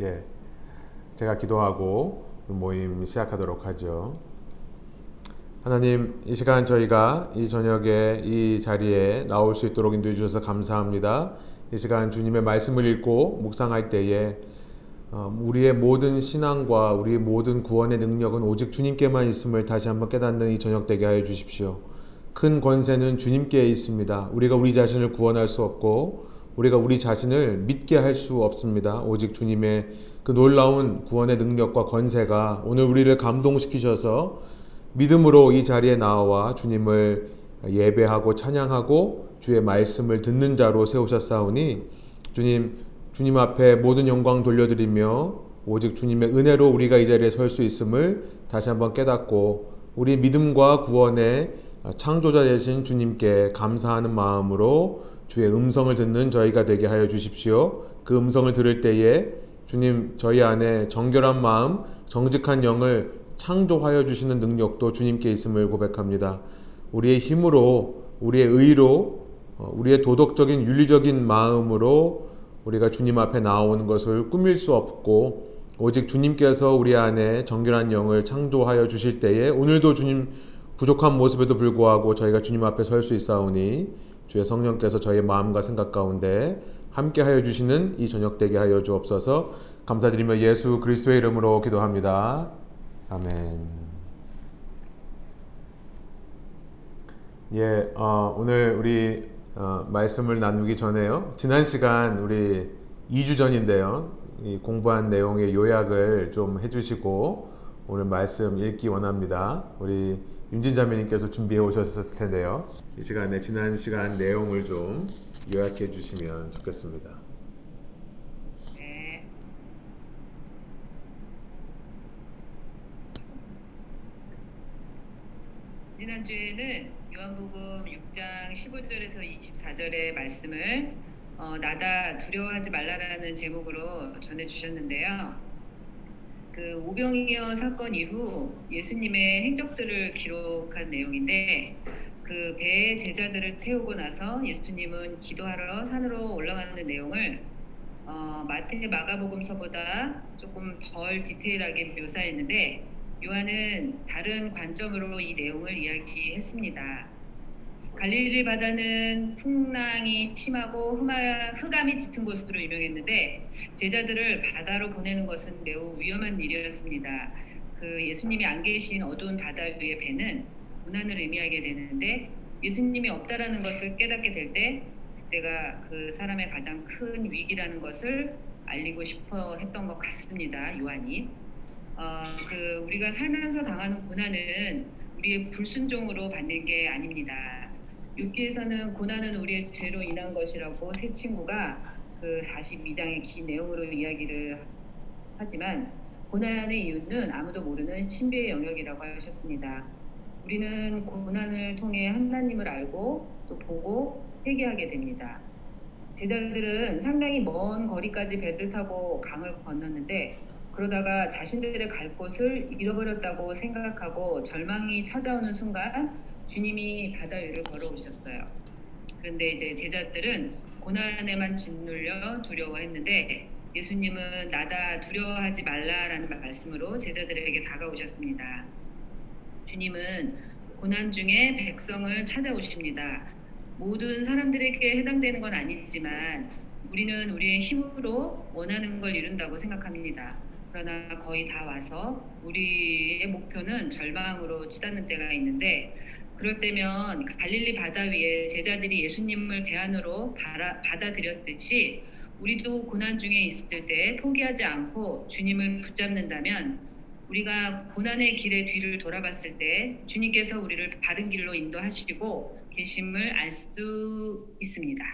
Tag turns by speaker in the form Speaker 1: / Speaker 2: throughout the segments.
Speaker 1: 예, 제가 기도하고 모임 시작하도록 하죠. 하나님, 이 시간 저희가 이 저녁에 이 자리에 나올 수 있도록 인도해 주셔서 감사합니다. 이 시간 주님의 말씀을 읽고 묵상할 때에 어, 우리의 모든 신앙과 우리의 모든 구원의 능력은 오직 주님께만 있음을 다시 한번 깨닫는 이 저녁 되게 하여 주십시오. 큰 권세는 주님께 있습니다. 우리가 우리 자신을 구원할 수 없고 우리가 우리 자신을 믿게 할 수 없습니다. 오직 주님의 그 놀라운 구원의 능력과 권세가 오늘 우리를 감동시키셔서 믿음으로 이 자리에 나와 주님을 예배하고 찬양하고 주의 말씀을 듣는 자로 세우셨사오니 주님 주님 앞에 모든 영광 돌려드리며 오직 주님의 은혜로 우리가 이 자리에 설 수 있음을 다시 한번 깨닫고 우리 믿음과 구원의 창조자 되신 주님께 감사하는 마음으로 주의 음성을 듣는 저희가 되게 하여 주십시오. 그 음성을 들을 때에 주님 저희 안에 정결한 마음, 정직한 영을 창조하여 주시는 능력도 주님께 있음을 고백합니다. 우리의 힘으로, 우리의 의로, 어, 우리의 도덕적인 윤리적인 마음으로 우리가 주님 앞에 나오는 것을 꾸밀 수 없고 오직 주님께서 우리 안에 정결한 영을 창조하여 주실 때에 오늘도 주님 부족한 모습에도 불구하고 저희가 주님 앞에 설 수 있사오니 주의 성령께서 저희의 마음과 생각 가운데 함께 하여 주시는 이 저녁 되게 하여 주옵소서 감사드리며 예수 그리스도의 이름으로 기도합니다. 아멘. 예, 어, 오늘 우리 어, 말씀을 나누기 전에요. 지난 시간 우리 2주 전인데요. 공부한 내용의 요약을 좀 해주시고 오늘 말씀 읽기 원합니다. 우리 윤진 자매님께서 준비해 오셨을 텐데요. 이 시간에 지난 시간 내용을 좀 요약해 주시면 좋겠습니다.
Speaker 2: 네. 지난주에는 요한복음 6장 15절에서 24절의 말씀을 어, 나다 두려워하지 말라라는 제목으로 전해주셨는데요. 그 오병이어 사건 이후 예수님의 행적들을 기록한 내용인데 그 배에 제자들을 태우고 나서 예수님은 기도하러 산으로 올라가는 내용을 어, 마태 마가복음서보다 조금 덜 디테일하게 묘사했는데 요한은 다른 관점으로 이 내용을 이야기했습니다. 갈릴리 바다는 풍랑이 심하고 흑암이 짙은 곳으로 유명했는데 제자들을 바다로 보내는 것은 매우 위험한 일이었습니다. 그 예수님이 안 계신 어두운 바다 위의 배는 고난을 의미하게 되는데 예수님이 없다라는 것을 깨닫게 될때 그때가 그 사람의 가장 큰 위기라는 것을 알리고 싶어 했던 것 같습니다. 요한이. 어, 그 우리가 살면서 당하는 고난은 우리의 불순종으로 받는 게 아닙니다. 6기에서는 고난은 우리의 죄로 인한 것이라고 새 친구가 그 42장의 긴 내용으로 이야기를 하지만 고난의 이유는 아무도 모르는 신비의 영역이라고 하셨습니다. 우리는 고난을 통해 하나님을 알고 또 보고 회개하게 됩니다. 제자들은 상당히 먼 거리까지 배를 타고 강을 건넜는데 그러다가 자신들의 갈 곳을 잃어버렸다고 생각하고 절망이 찾아오는 순간 주님이 바다 위를 걸어오셨어요. 그런데 이제 제자들은 고난에만 짓눌려 두려워했는데 예수님은 나다 두려워하지 말라라는 말씀으로 제자들에게 다가오셨습니다. 주님은 고난 중에 백성을 찾아오십니다. 모든 사람들에게 해당되는 건 아니지만 우리는 우리의 힘으로 원하는 걸 이룬다고 생각합니다. 그러나 거의 다 와서 우리의 목표는 절망으로 치닫는 때가 있는데 그럴 때면 갈릴리 바다 위에 제자들이 예수님을 배안으로 받아들였듯이 우리도 고난 중에 있을 때 포기하지 않고 주님을 붙잡는다면 우리가 고난의 길의 뒤를 돌아봤을 때 주님께서 우리를 바른 길로 인도하시고 계심을 알 수 있습니다.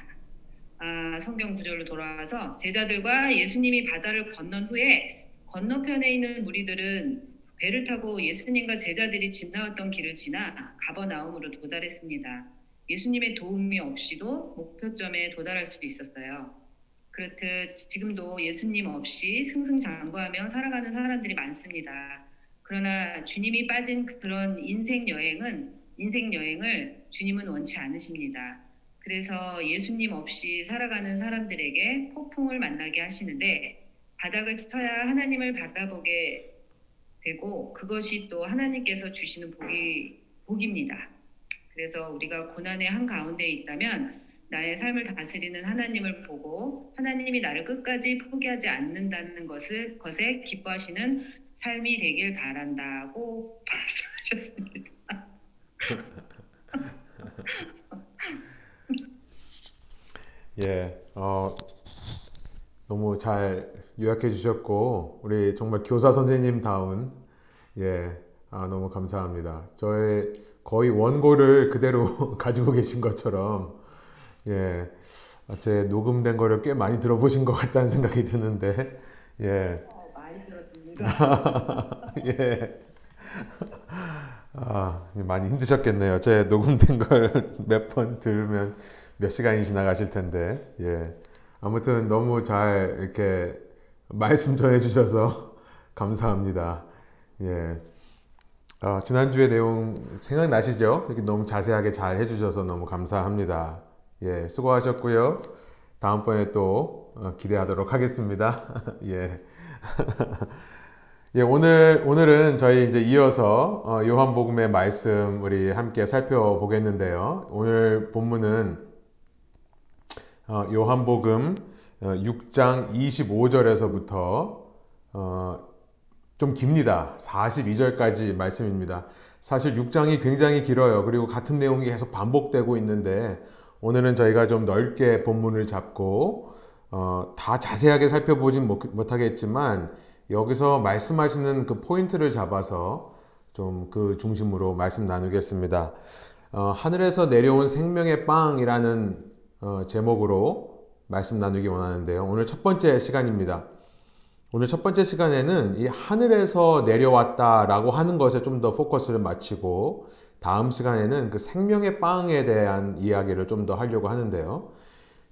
Speaker 2: 아, 성경 구절로 돌아와서 제자들과 예수님이 바다를 건넌 후에 건너편에 있는 무리들은 배를 타고 예수님과 제자들이 지나왔던 길을 지나 가버나움으로 도달했습니다. 예수님의 도움이 없이도 목표점에 도달할 수 있었어요. 그렇듯 지금도 예수님 없이 승승장구하며 살아가는 사람들이 많습니다. 그러나 주님이 빠진 그런 인생 여행은 인생 여행을 주님은 원치 않으십니다. 그래서 예수님 없이 살아가는 사람들에게 폭풍을 만나게 하시는데 바닥을 쳐야 하나님을 바라보게 되고 그것이 또 하나님께서 주시는 복이 복입니다. 그래서 우리가 고난의 한 가운데 있다면 나의 삶을 다스리는 하나님을 보고 하나님이 나를 끝까지 포기하지 않는다는 것을 것에 기뻐하시는 삶이 되길 바란다고 말씀하셨습니다.
Speaker 1: 예, 어, 너무 잘 요약해 주셨고 우리 정말 교사 선생님 다운 예, 아, 너무 감사합니다. 저의 거의 원고를 그대로 가지고 계신 것처럼 예, 제 녹음된 거를 꽤 많이 들어보신 것 같다는 생각이 드는데 예,
Speaker 2: 어, 많이 들었습니다.
Speaker 1: 예. 아, 많이 힘드셨겠네요. 제 녹음된 걸 몇 번 들으면 몇 시간이 지나가실 텐데, 예. 아무튼 너무 잘 이렇게 말씀 전해 주셔서 감사합니다. 예. 어, 지난주의 내용 생각나시죠? 이렇게 너무 자세하게 잘 해주셔서 너무 감사합니다. 예, 수고하셨고요. 다음번에 또 어, 기대하도록 하겠습니다. 예. 예, 오늘, 오늘은 저희 이제 이어서 어, 요한복음의 말씀 우리 함께 살펴보겠는데요. 오늘 본문은 어, 요한복음 어, 6장 25절에서부터 어, 좀 깁니다. 42절까지 말씀입니다. 사실 6장이 굉장히 길어요. 그리고 같은 내용이 계속 반복되고 있는데 오늘은 저희가 좀 넓게 본문을 잡고 어, 다 자세하게 살펴보진 못 하겠지만 여기서 말씀하시는 그 포인트를 잡아서 좀 그 중심으로 말씀 나누겠습니다. 어, 하늘에서 내려온 생명의 빵이라는 어, 제목으로 말씀 나누기 원하는데요. 오늘 첫 번째 시간입니다. 오늘 첫 번째 시간에는 이 하늘에서 내려왔다라고 하는 것에 좀 더 포커스를 맞추고 다음 시간에는 그 생명의 빵에 대한 이야기를 좀 더 하려고 하는데요.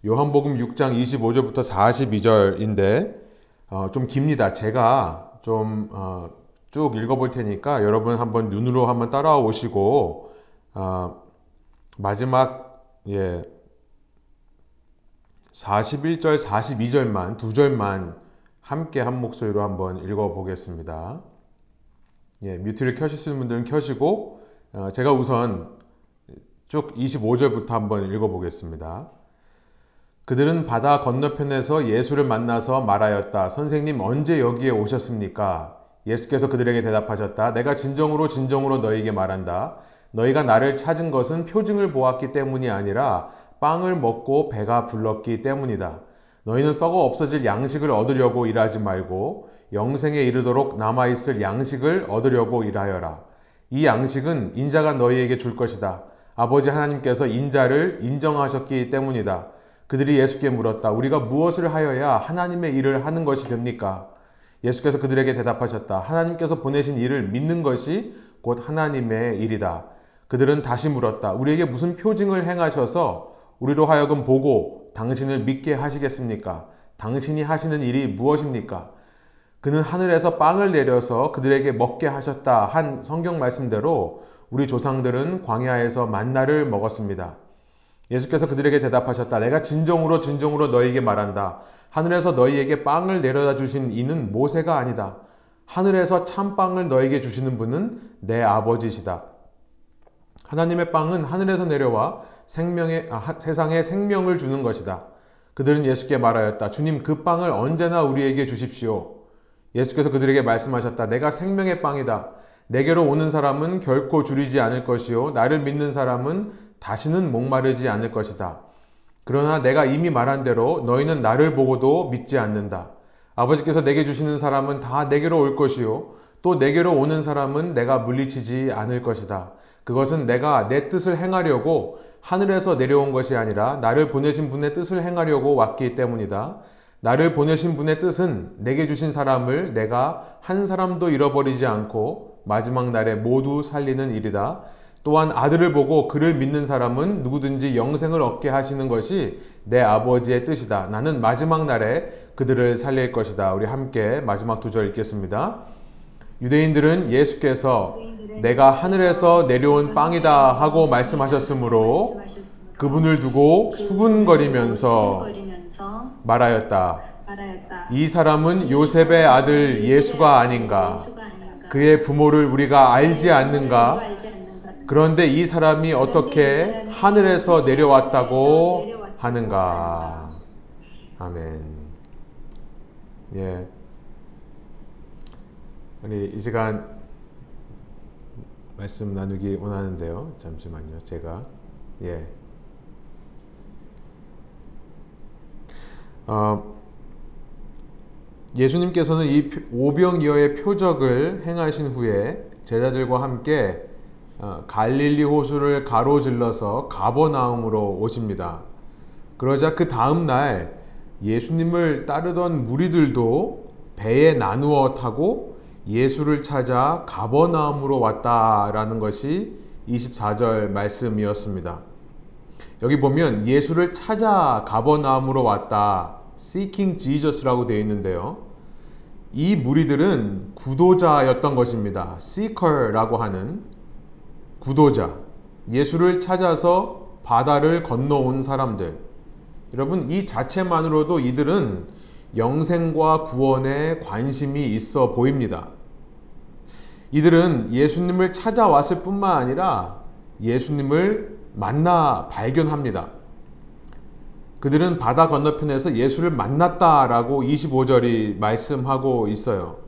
Speaker 1: 요한복음 6장 25절부터 42절인데 어, 좀 깁니다. 제가 좀쭉 어, 읽어볼 테니까 여러분 한번 눈으로 한번 따라오시고 어, 마지막 예 41절 42절만 두 절만 함께 한 목소리로 한번 읽어보겠습니다. 예, 뮤트를 켜실 분들은 켜시고 어, 제가 우선 쭉 25절부터 한번 읽어보겠습니다. 그들은 바다 건너편에서 예수를 만나서 말하였다. 선생님, 언제 여기에 오셨습니까? 예수께서 그들에게 대답하셨다. 내가 진정으로 진정으로 너희에게 말한다. 너희가 나를 찾은 것은 표징을 보았기 때문이 아니라 빵을 먹고 배가 불렀기 때문이다. 너희는 썩어 없어질 양식을 얻으려고 일하지 말고 영생에 이르도록 남아있을 양식을 얻으려고 일하여라. 이 양식은 인자가 너희에게 줄 것이다. 아버지 하나님께서 인자를 인정하셨기 때문이다. 그들이 예수께 물었다. 우리가 무엇을 하여야 하나님의 일을 하는 것이 됩니까? 예수께서 그들에게 대답하셨다. 하나님께서 보내신 일을 믿는 것이 곧 하나님의 일이다. 그들은 다시 물었다. 우리에게 무슨 표징을 행하셔서 우리로 하여금 보고 당신을 믿게 하시겠습니까? 당신이 하시는 일이 무엇입니까? 그는 하늘에서 빵을 내려서 그들에게 먹게 하셨다 한 성경 말씀대로 우리 조상들은 광야에서 만나를 먹었습니다. 예수께서 그들에게 대답하셨다. 내가 진정으로 진정으로 너희에게 말한다. 하늘에서 너희에게 빵을 내려다 주신 이는 모세가 아니다. 하늘에서 참빵을 너에게 주시는 분은 내 아버지시다. 하나님의 빵은 하늘에서 내려와 생명의, 아, 세상에 생명을 주는 것이다. 그들은 예수께 말하였다. 주님, 그 빵을 언제나 우리에게 주십시오. 예수께서 그들에게 말씀하셨다. 내가 생명의 빵이다. 내게로 오는 사람은 결코 줄이지 않을 것이요. 나를 믿는 사람은 다시는 목마르지 않을 것이다. 그러나 내가 이미 말한 대로 너희는 나를 보고도 믿지 않는다. 아버지께서 내게 주시는 사람은 다 내게로 올 것이요. 또 내게로 오는 사람은 내가 물리치지 않을 것이다. 그것은 내가 내 뜻을 행하려고 하늘에서 내려온 것이 아니라 나를 보내신 분의 뜻을 행하려고 왔기 때문이다. 나를 보내신 분의 뜻은 내게 주신 사람을 내가 한 사람도 잃어버리지 않고 마지막 날에 모두 살리는 일이다. 또한 아들을 보고 그를 믿는 사람은 누구든지 영생을 얻게 하시는 것이 내 아버지의 뜻이다. 나는 마지막 날에 그들을 살릴 것이다. 우리 함께 마지막 두 절 읽겠습니다. 유대인들은 예수께서 내가 하늘에서 내려온 빵이다 하고 말씀하셨으므로 그분을 두고 수군거리면서 말하였다. 이 사람은 요셉의 아들 예수가 아닌가? 그의 부모를 우리가 알지 않는가? 그런데 이 사람이 어떻게 하늘에서 내려왔다고 하는가? 아멘. 예. 우리 이 시간 말씀 나누기 원하는데요. 잠시만요. 제가 예. 어, 예수님께서는 이 오병이어의 표적을 행하신 후에 제자들과 함께 어, 갈릴리 호수를 가로질러서 가버나움으로 오십니다. 그러자 그 다음 날 예수님을 따르던 무리들도 배에 나누어 타고 예수를 찾아 가버나움으로 왔다라는 것이 24절 말씀이었습니다. 여기 보면 예수를 찾아 가버나움으로 왔다. seeking Jesus라고 되어 있는데요. 이 무리들은 구도자였던 것입니다. seeker라고 하는 구도자. 예수를 찾아서 바다를 건너온 사람들. 여러분, 이 자체만으로도 이들은 영생과 구원에 관심이 있어 보입니다. 이들은 예수님을 찾아왔을 뿐만 아니라 예수님을 만나 발견합니다. 그들은 바다 건너편에서 예수를 만났다라고 25절이 말씀하고 있어요.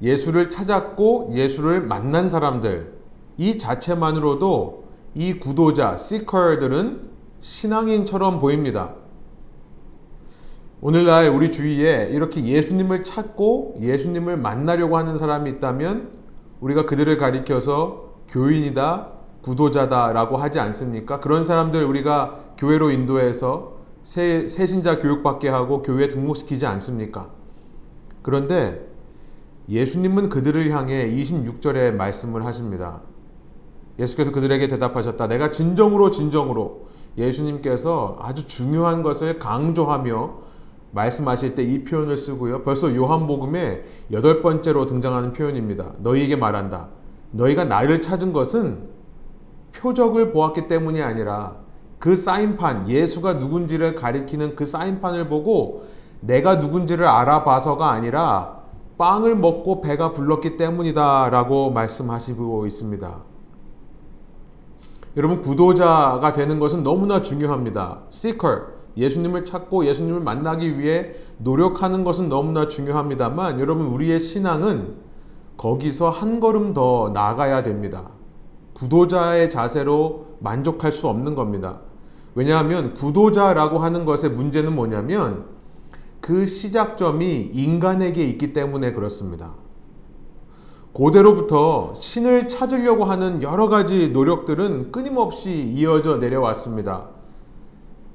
Speaker 1: 예수를 찾았고 예수를 만난 사람들, 이 자체만으로도 이 구도자, 시커들은 신앙인처럼 보입니다. 오늘날 우리 주위에 이렇게 예수님을 찾고 예수님을 만나려고 하는 사람이 있다면 우리가 그들을 가리켜서 교인이다, 구도자다라고 하지 않습니까? 그런 사람들 우리가 교회로 인도해서 새, 신자 교육받게 하고 교회에 등록시키지 않습니까? 그런데 예수님은 그들을 향해 26절에 말씀을 하십니다. 예수께서 그들에게 대답하셨다. 내가 진정으로 진정으로 예수님께서 아주 중요한 것을 강조하며 말씀하실 때 이 표현을 쓰고요. 벌써 요한복음에 여덟 번째로 등장하는 표현입니다. 너희에게 말한다. 너희가 나를 찾은 것은 표적을 보았기 때문이 아니라 그 사인판, 예수가 누군지를 가리키는 그 사인판을 보고 내가 누군지를 알아봐서가 아니라 빵을 먹고 배가 불렀기 때문이다 라고 말씀하시고 있습니다. 여러분, 구도자가 되는 것은 너무나 중요합니다. seeker, 예수님을 찾고 예수님을 만나기 위해 노력하는 것은 너무나 중요합니다만 여러분 우리의 신앙은 거기서 한 걸음 더 나아가야 됩니다. 구도자의 자세로 만족할 수 없는 겁니다. 왜냐하면 구도자라고 하는 것의 문제는 뭐냐면 그 시작점이 인간에게 있기 때문에 그렇습니다. 고대로부터 신을 찾으려고 하는 여러 가지 노력들은 끊임없이 이어져 내려왔습니다.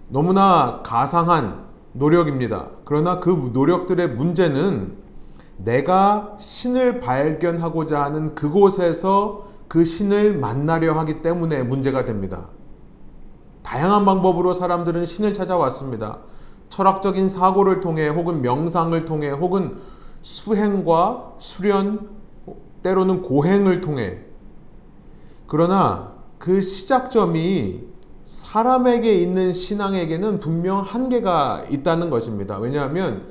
Speaker 1: 너무나 가상한 노력입니다. 그러나 그 노력들의 문제는 내가 신을 발견하고자 하는 그곳에서 그 신을 만나려 하기 때문에 문제가 됩니다. 다양한 방법으로 사람들은 신을 찾아왔습니다. 철학적인 사고를 통해 혹은 명상을 통해 혹은 수행과 수련 때로는 고행을 통해 그러나 그 시작점이 사람에게 있는 신앙에게는 분명 한계가 있다는 것입니다. 왜냐하면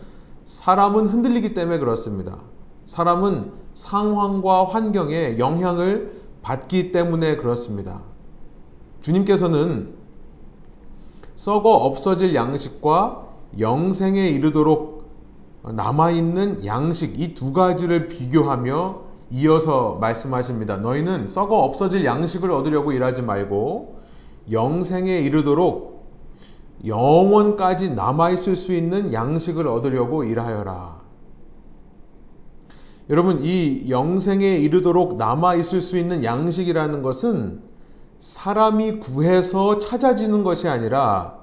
Speaker 1: 사람은 흔들리기 때문에 그렇습니다. 사람은 상황과 환경에 영향을 받기 때문에 그렇습니다. 주님께서는 썩어 없어질 양식과 영생에 이르도록 남아있는 양식 이 두 가지를 비교하며 이어서 말씀하십니다. 너희는 썩어 없어질 양식을 얻으려고 일하지 말고 영생에 이르도록 영원까지 남아있을 수 있는 양식을 얻으려고 일하여라. 여러분, 이 영생에 이르도록 남아 있을 수 있는 양식이라는 것은 사람이 구해서 찾아지는 것이 아니라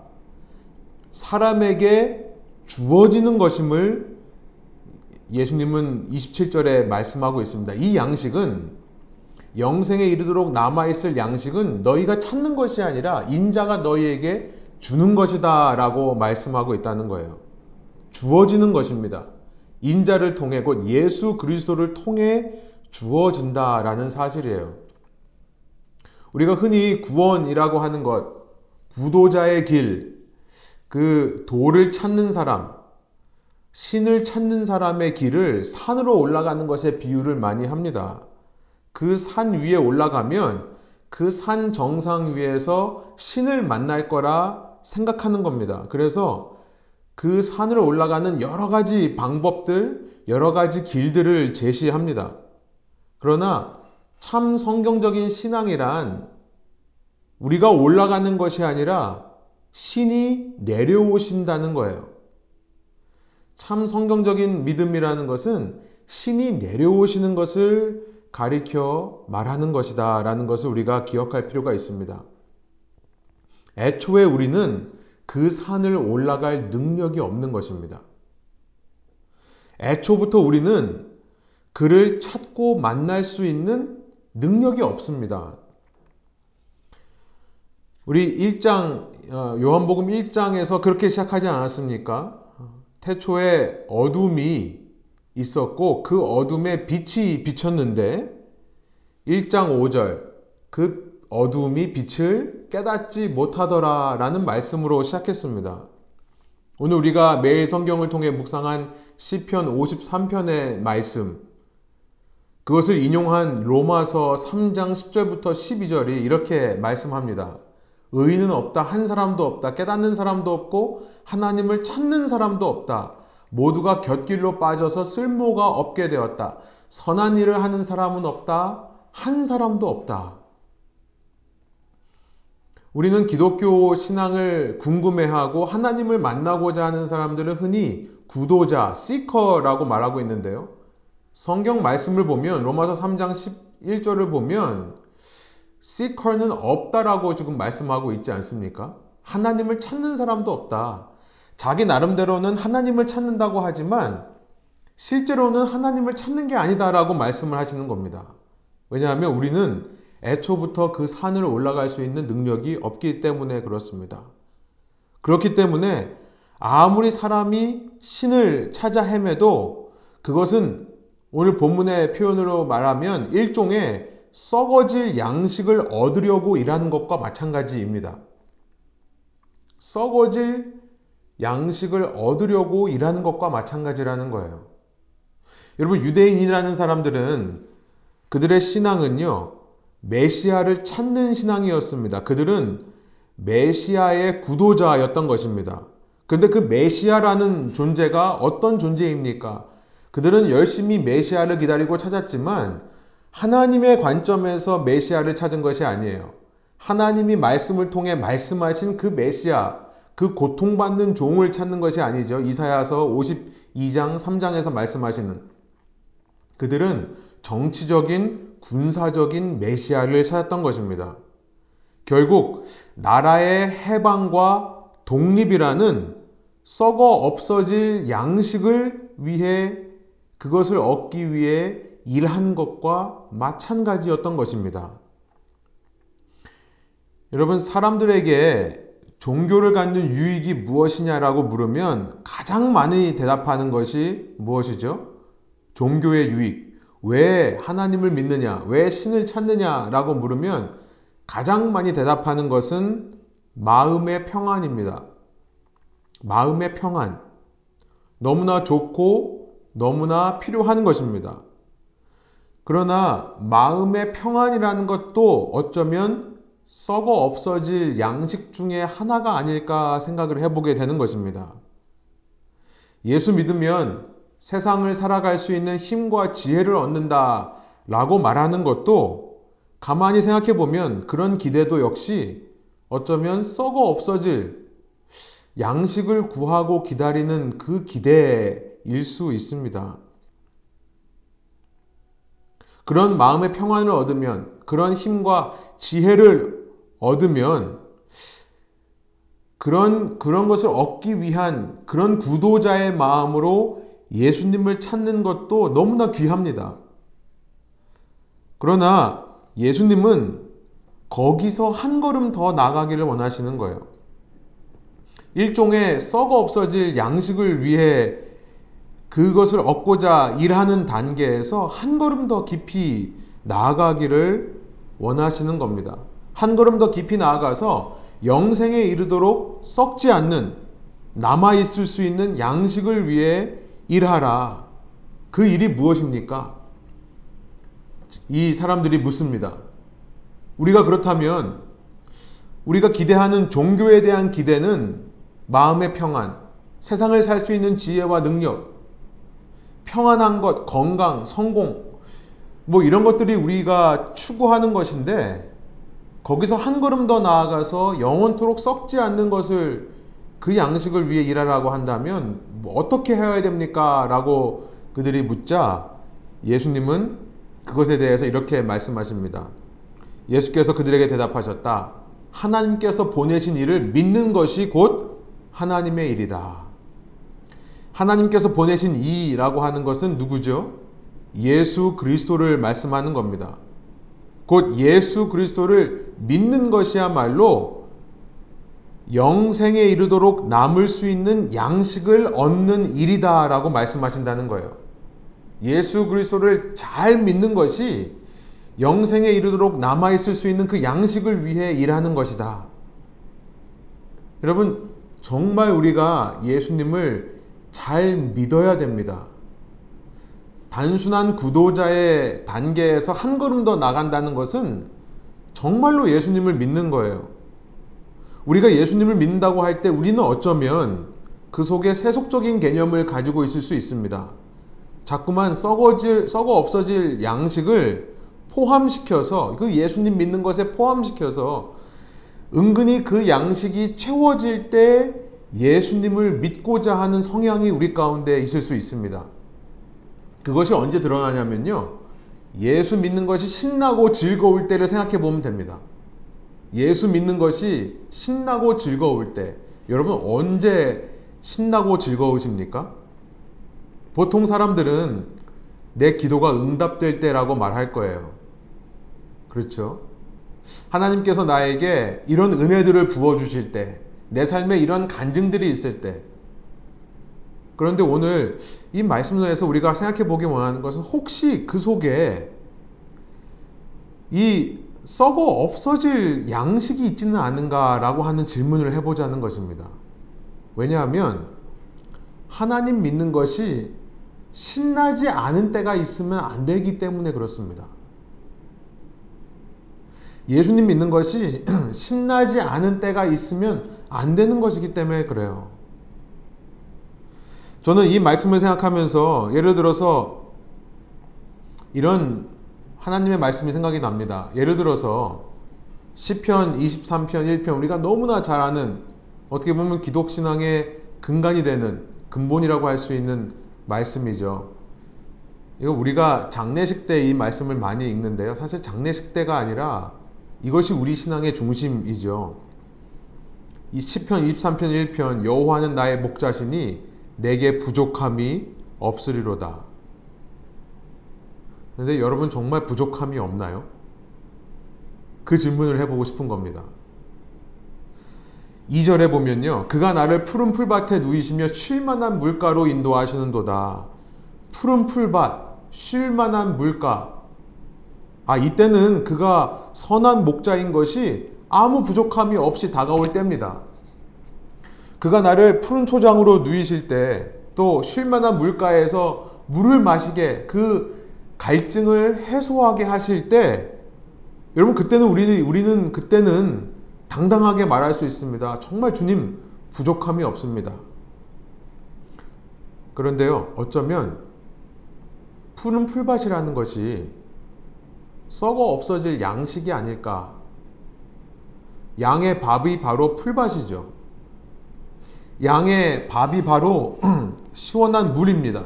Speaker 1: 사람에게 주어지는 것임을 예수님은 27절에 말씀하고 있습니다. 이 양식은 영생에 이르도록 남아있을 양식은 너희가 찾는 것이 아니라 인자가 너희에게 주는 것이다 라고 말씀하고 있다는 거예요. 주어지는 것입니다. 인자를 통해 곧 예수 그리스도를 통해 주어진다라는 사실이에요. 우리가 흔히 구원이라고 하는 것, 구도자의 길, 그 도를 찾는 사람, 신을 찾는 사람의 길을 산으로 올라가는 것에 비유를 많이 합니다. 그 산 위에 올라가면 그 산 정상 위에서 신을 만날 거라 생각하는 겁니다. 그래서 그 산을 올라가는 여러 가지 방법들, 여러 가지 길들을 제시합니다. 그러나 참 성경적인 신앙이란 우리가 올라가는 것이 아니라 신이 내려오신다는 거예요. 참 성경적인 믿음이라는 것은 신이 내려오시는 것을 가리켜 말하는 것이다 라는 것을 우리가 기억할 필요가 있습니다. 애초에 우리는 그 산을 올라갈 능력이 없는 것입니다. 애초부터 우리는 그를 찾고 만날 수 있는 능력이 없습니다. 우리 1장, 어, 요한복음 1장에서 그렇게 시작하지 않았습니까? 태초에 어둠이 있었고 그 어둠에 빛이 비쳤는데 1장 5절 그 어둠이 빛을 깨닫지 못하더라 라는 말씀으로 시작했습니다. 오늘 우리가 매일 성경을 통해 묵상한 시편 53편의 말씀 그것을 인용한 로마서 3장 10절부터 12절이 이렇게 말씀합니다. 의인은 없다. 한 사람도 없다. 깨닫는 사람도 없고 하나님을 찾는 사람도 없다. 모두가 곁길로 빠져서 쓸모가 없게 되었다. 선한 일을 하는 사람은 없다. 한 사람도 없다. 우리는 기독교 신앙을 궁금해하고 하나님을 만나고자 하는 사람들을 흔히 구도자, 시커라고 말하고 있는데요. 성경 말씀을 보면 로마서 3장 11절을 보면 seeker는 없다라고 지금 말씀하고 있지 않습니까? 하나님을 찾는 사람도 없다. 자기 나름대로는 하나님을 찾는다고 하지만 실제로는 하나님을 찾는 게 아니다라고 말씀을 하시는 겁니다. 왜냐하면 우리는 애초부터 그 산을 올라갈 수 있는 능력이 없기 때문에 그렇습니다. 그렇기 때문에 아무리 사람이 신을 찾아 헤매도 그것은 오늘 본문의 표현으로 말하면 일종의 썩어질 양식을 얻으려고 일하는 것과 마찬가지입니다. 썩어질 양식을 얻으려고 일하는 것과 마찬가지라는 거예요. 여러분, 유대인이라는 사람들은 그들의 신앙은요, 메시아를 찾는 신앙이었습니다. 그들은 메시아의 구도자였던 것입니다. 근데 그 메시아라는 존재가 어떤 존재입니까? 그들은 열심히 메시아를 기다리고 찾았지만 하나님의 관점에서 메시아를 찾은 것이 아니에요. 하나님이 말씀을 통해 말씀하신 그 메시아, 그 고통받는 종을 찾는 것이 아니죠. 이사야서 52장 3장에서 말씀하시는 그들은 정치적인 군사적인 메시아를 찾았던 것입니다. 결국 나라의 해방과 독립이라는 썩어 없어질 양식을 위해 그것을 얻기 위해 일한 것과 마찬가지였던 것입니다. 여러분, 사람들에게 종교를 갖는 유익이 무엇이냐라고 물으면 가장 많이 대답하는 것이 무엇이죠? 종교의 유익. 왜 하나님을 믿느냐? 왜 신을 찾느냐라고 물으면 가장 많이 대답하는 것은 마음의 평안입니다. 마음의 평안. 너무나 좋고 너무나 필요한 것입니다. 그러나 마음의 평안이라는 것도 어쩌면 썩어 없어질 양식 중에 하나가 아닐까 생각을 해보게 되는 것입니다. 예수 믿으면 세상을 살아갈 수 있는 힘과 지혜를 얻는다 라고 말하는 것도 가만히 생각해 보면 그런 기대도 역시 어쩌면 썩어 없어질 양식을 구하고 기다리는 그 기대일 수 있습니다. 그런 마음의 평안을 얻으면, 그런 힘과 지혜를 얻으면, 그런, 그런 것을 얻기 위한 그런 구도자의 마음으로 예수님을 찾는 것도 너무나 귀합니다. 그러나 예수님은 거기서 한 걸음 더 나가기를 원하시는 거예요. 일종의 썩어 없어질 양식을 위해 그것을 얻고자 일하는 단계에서 한 걸음 더 깊이 나아가기를 원하시는 겁니다. 한 걸음 더 깊이 나아가서 영생에 이르도록 썩지 않는 남아있을 수 있는 양식을 위해 일하라. 그 일이 무엇입니까? 이 사람들이 묻습니다. 우리가 그렇다면 우리가 기대하는 종교에 대한 기대는 마음의 평안, 세상을 살 수 있는 지혜와 능력, 평안한 것, 건강, 성공, 뭐 이런 것들이 우리가 추구하는 것인데 거기서 한 걸음 더 나아가서 영원토록 썩지 않는 것을 그 양식을 위해 일하라고 한다면 뭐 어떻게 해야 됩니까? 라고 그들이 묻자 예수님은 그것에 대해서 이렇게 말씀하십니다. 예수께서 그들에게 대답하셨다. 하나님께서 보내신 일을 믿는 것이 곧 하나님의 일이다. 하나님께서 보내신 이라고 하는 것은 누구죠? 예수 그리스도를 말씀하는 겁니다. 곧 예수 그리스도를 믿는 것이야말로 영생에 이르도록 남을 수 있는 양식을 얻는 일이다라고 말씀하신다는 거예요. 예수 그리스도를 잘 믿는 것이 영생에 이르도록 남아 있을 수 있는 그 양식을 위해 일하는 것이다. 여러분, 정말 우리가 예수님을 잘 믿어야 됩니다. 단순한 구도자의 단계에서 한 걸음 더 나간다는 것은 정말로 예수님을 믿는 거예요. 우리가 예수님을 믿는다고 할 때 우리는 어쩌면 그 속에 세속적인 개념을 가지고 있을 수 있습니다. 자꾸만 썩어질, 썩어 없어질 양식을 포함시켜서 그 예수님 믿는 것에 포함시켜서 은근히 그 양식이 채워질 때 예수님을 믿고자 하는 성향이 우리 가운데 있을 수 있습니다. 그것이 언제 드러나냐면요. 예수 믿는 것이 신나고 즐거울 때를 생각해 보면 됩니다. 예수 믿는 것이 신나고 즐거울 때, 여러분 언제 신나고 즐거우십니까? 보통 사람들은 내 기도가 응답될 때라고 말할 거예요. 그렇죠? 하나님께서 나에게 이런 은혜들을 부어주실 때, 내 삶에 이런 간증들이 있을 때, 그런데 오늘 이 말씀에서 우리가 생각해 보기 원하는 것은 혹시 그 속에 이 썩어 없어질 양식이 있지는 않은가라고 하는 질문을 해보자는 것입니다. 왜냐하면 하나님 믿는 것이 신나지 않은 때가 있으면 안 되기 때문에 그렇습니다. 예수님 믿는 것이 신나지 않은 때가 있으면 안 되는 것이기 때문에 그래요. 저는 이 말씀을 생각하면서 예를 들어서 이런 하나님의 말씀이 생각이 납니다. 예를 들어서 시편 23편 1편 우리가 너무나 잘 아는 어떻게 보면 기독 신앙의 근간이 되는 근본이라고 할 수 있는 말씀이죠. 이거 우리가 장례식 때 이 말씀을 많이 읽는데요. 사실 장례식 때가 아니라 이것이 우리 신앙의 중심이죠. 이 시편 23편 1편 여호와는 나의 목자시니 내게 부족함이 없으리로다. 그런데 여러분 정말 부족함이 없나요? 그 질문을 해보고 싶은 겁니다. 2절에 보면요. 그가 나를 푸른 풀밭에 누이시며 쉴만한 물가로 인도하시는도다. 푸른 풀밭, 쉴만한 물가. 아, 이때는 그가 선한 목자인 것이 아무 부족함이 없이 다가올 때입니다. 그가 나를 푸른 초장으로 누이실 때 또 쉴만한 물가에서 물을 마시게 그 갈증을 해소하게 하실 때 여러분 그때는 우리, 우리는 그때는 당당하게 말할 수 있습니다. 정말 주님 부족함이 없습니다. 그런데요, 어쩌면 푸른 풀밭이라는 것이 썩어 없어질 양식이 아닐까. 양의 밥이 바로 풀밭이죠. 양의 밥이 바로 시원한 물입니다.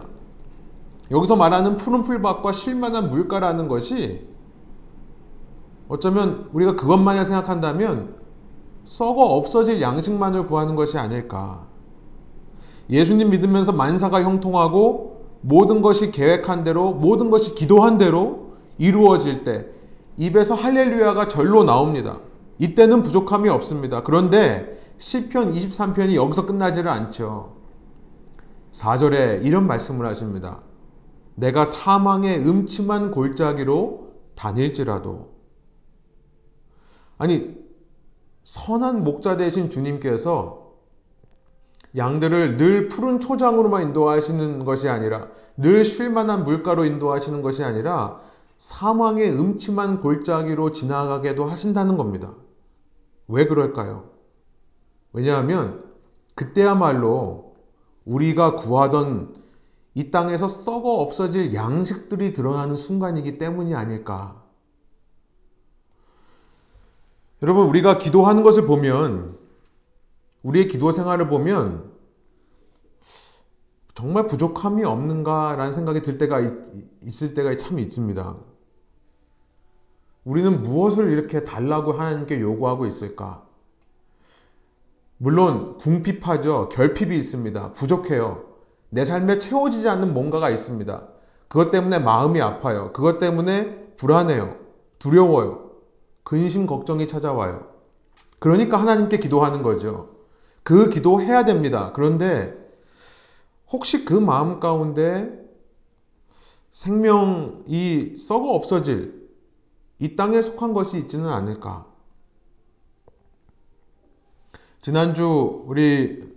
Speaker 1: 여기서 말하는 푸른 풀밭과 쉴만한 물가라는 것이 어쩌면 우리가 그것만을 생각한다면 썩어 없어질 양식만을 구하는 것이 아닐까. 예수님 믿으면서 만사가 형통하고 모든 것이 계획한 대로 모든 것이 기도한 대로 이루어질 때 입에서 할렐루야가 절로 나옵니다. 이때는 부족함이 없습니다. 그런데 시편 23편이 여기서 끝나지를 않죠. 4절에 이런 말씀을 하십니다. 내가 사망의 음침한 골짜기로 다닐지라도 아니 선한 목자 되신 주님께서 양들을 늘 푸른 초장으로만 인도하시는 것이 아니라 늘 쉴만한 물가로 인도하시는 것이 아니라 사망의 음침한 골짜기로 지나가게도 하신다는 겁니다. 왜 그럴까요? 왜냐하면 그때야말로 우리가 구하던 이 땅에서 썩어 없어질 양식들이 드러나는 순간이기 때문이 아닐까. 여러분, 우리가 기도하는 것을 보면, 우리의 기도 생활을 보면, 정말 부족함이 없는가라는 생각이 들 때가 있, 을 때가 참 있습니다. 우리는 무엇을 이렇게 달라고 하나님께 요구하고 있을까? 물론 궁핍하죠. 결핍이 있습니다. 부족해요. 내 삶에 채워지지 않는 뭔가가 있습니다. 그것 때문에 마음이 아파요. 그것 때문에 불안해요. 두려워요. 근심 걱정이 찾아와요. 그러니까 하나님께 기도하는 거죠. 그 기도해야 됩니다. 그런데 혹시 그 마음 가운데 생명이 썩어 없어질 이 땅에 속한 것이 있지는 않을까? 지난주 우리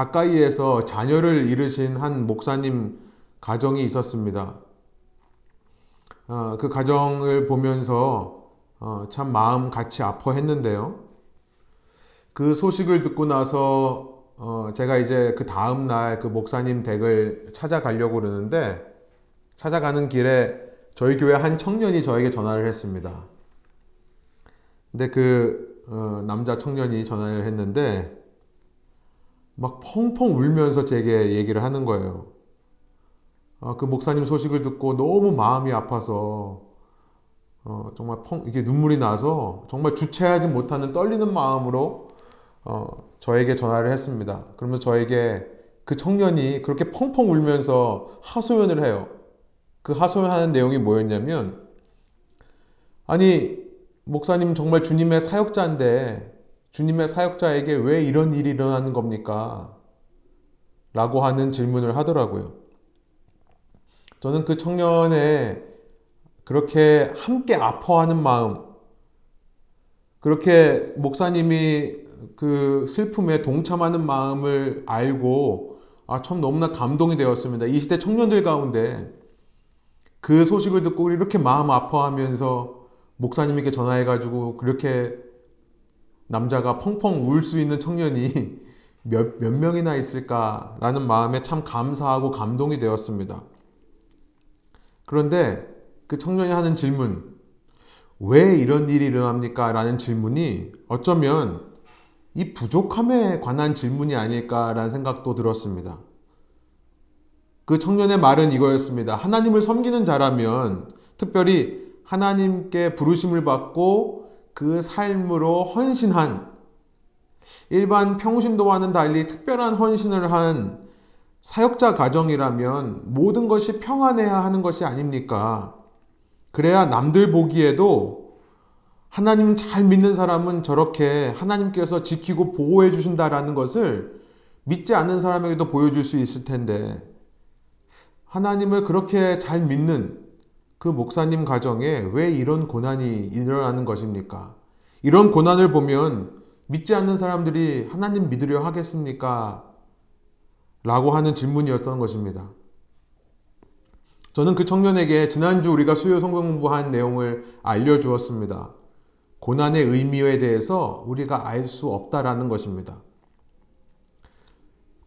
Speaker 1: 가까이에서 자녀를 잃으신 한 목사님 가정이 있었습니다. 어, 그 가정을 보면서 어, 참 마음 같이 아파했는데요. 그 소식을 듣고 나서 어, 제가 이제 그 다음 날 그 목사님 댁을 찾아가려고 그러는데 찾아가는 길에 저희 교회 한 청년이 저에게 전화를 했습니다. 근데 그 어, 남자 청년이 전화를 했는데 막 펑펑 울면서 제게 얘기를 하는 거예요. 어, 그 목사님 소식을 듣고 너무 마음이 아파서 어, 정말 펑 이게 눈물이 나서 정말 주체하지 못하는 떨리는 마음으로 어, 저에게 전화를 했습니다. 그러면서 저에게 그 청년이 그렇게 펑펑 울면서 하소연을 해요. 그 하소연하는 내용이 뭐였냐면, 아니, 목사님 정말 주님의 사역자인데, 주님의 사역자에게 왜 이런 일이 일어나는 겁니까? 라고 하는 질문을 하더라고요. 저는 그 청년의 그렇게 함께 아파하는 마음, 그렇게 목사님이 그 슬픔에 동참하는 마음을 알고 아, 참 너무나 감동이 되었습니다. 이 시대 청년들 가운데 그 소식을 듣고 이렇게 마음 아파하면서 목사님에게 전화해가지고 그렇게 남자가 펑펑 울 수 있는 청년이 몇, 몇 명이나 있을까라는 마음에 참 감사하고 감동이 되었습니다. 그런데 그 청년이 하는 질문, 왜 이런 일이 일어납니까? 라는 질문이 어쩌면 이 부족함에 관한 질문이 아닐까라는 생각도 들었습니다. 그 청년의 말은 이거였습니다. 하나님을 섬기는 자라면 특별히 하나님께 부르심을 받고 그 삶으로 헌신한 일반 평신도와는 달리 특별한 헌신을 한 사역자 가정이라면 모든 것이 평안해야 하는 것이 아닙니까? 그래야 남들 보기에도 하나님 잘 믿는 사람은 저렇게 하나님께서 지키고 보호해 주신다라는 것을 믿지 않는 사람에게도 보여줄 수 있을 텐데 하나님을 그렇게 잘 믿는 그 목사님 가정에 왜 이런 고난이 일어나는 것입니까? 이런 고난을 보면 믿지 않는 사람들이 하나님 믿으려 하겠습니까? 라고 하는 질문이었던 것입니다. 저는 그 청년에게 지난주 우리가 수요 성경 공부한 내용을 알려주었습니다. 고난의 의미에 대해서 우리가 알 수 없다라는 것입니다.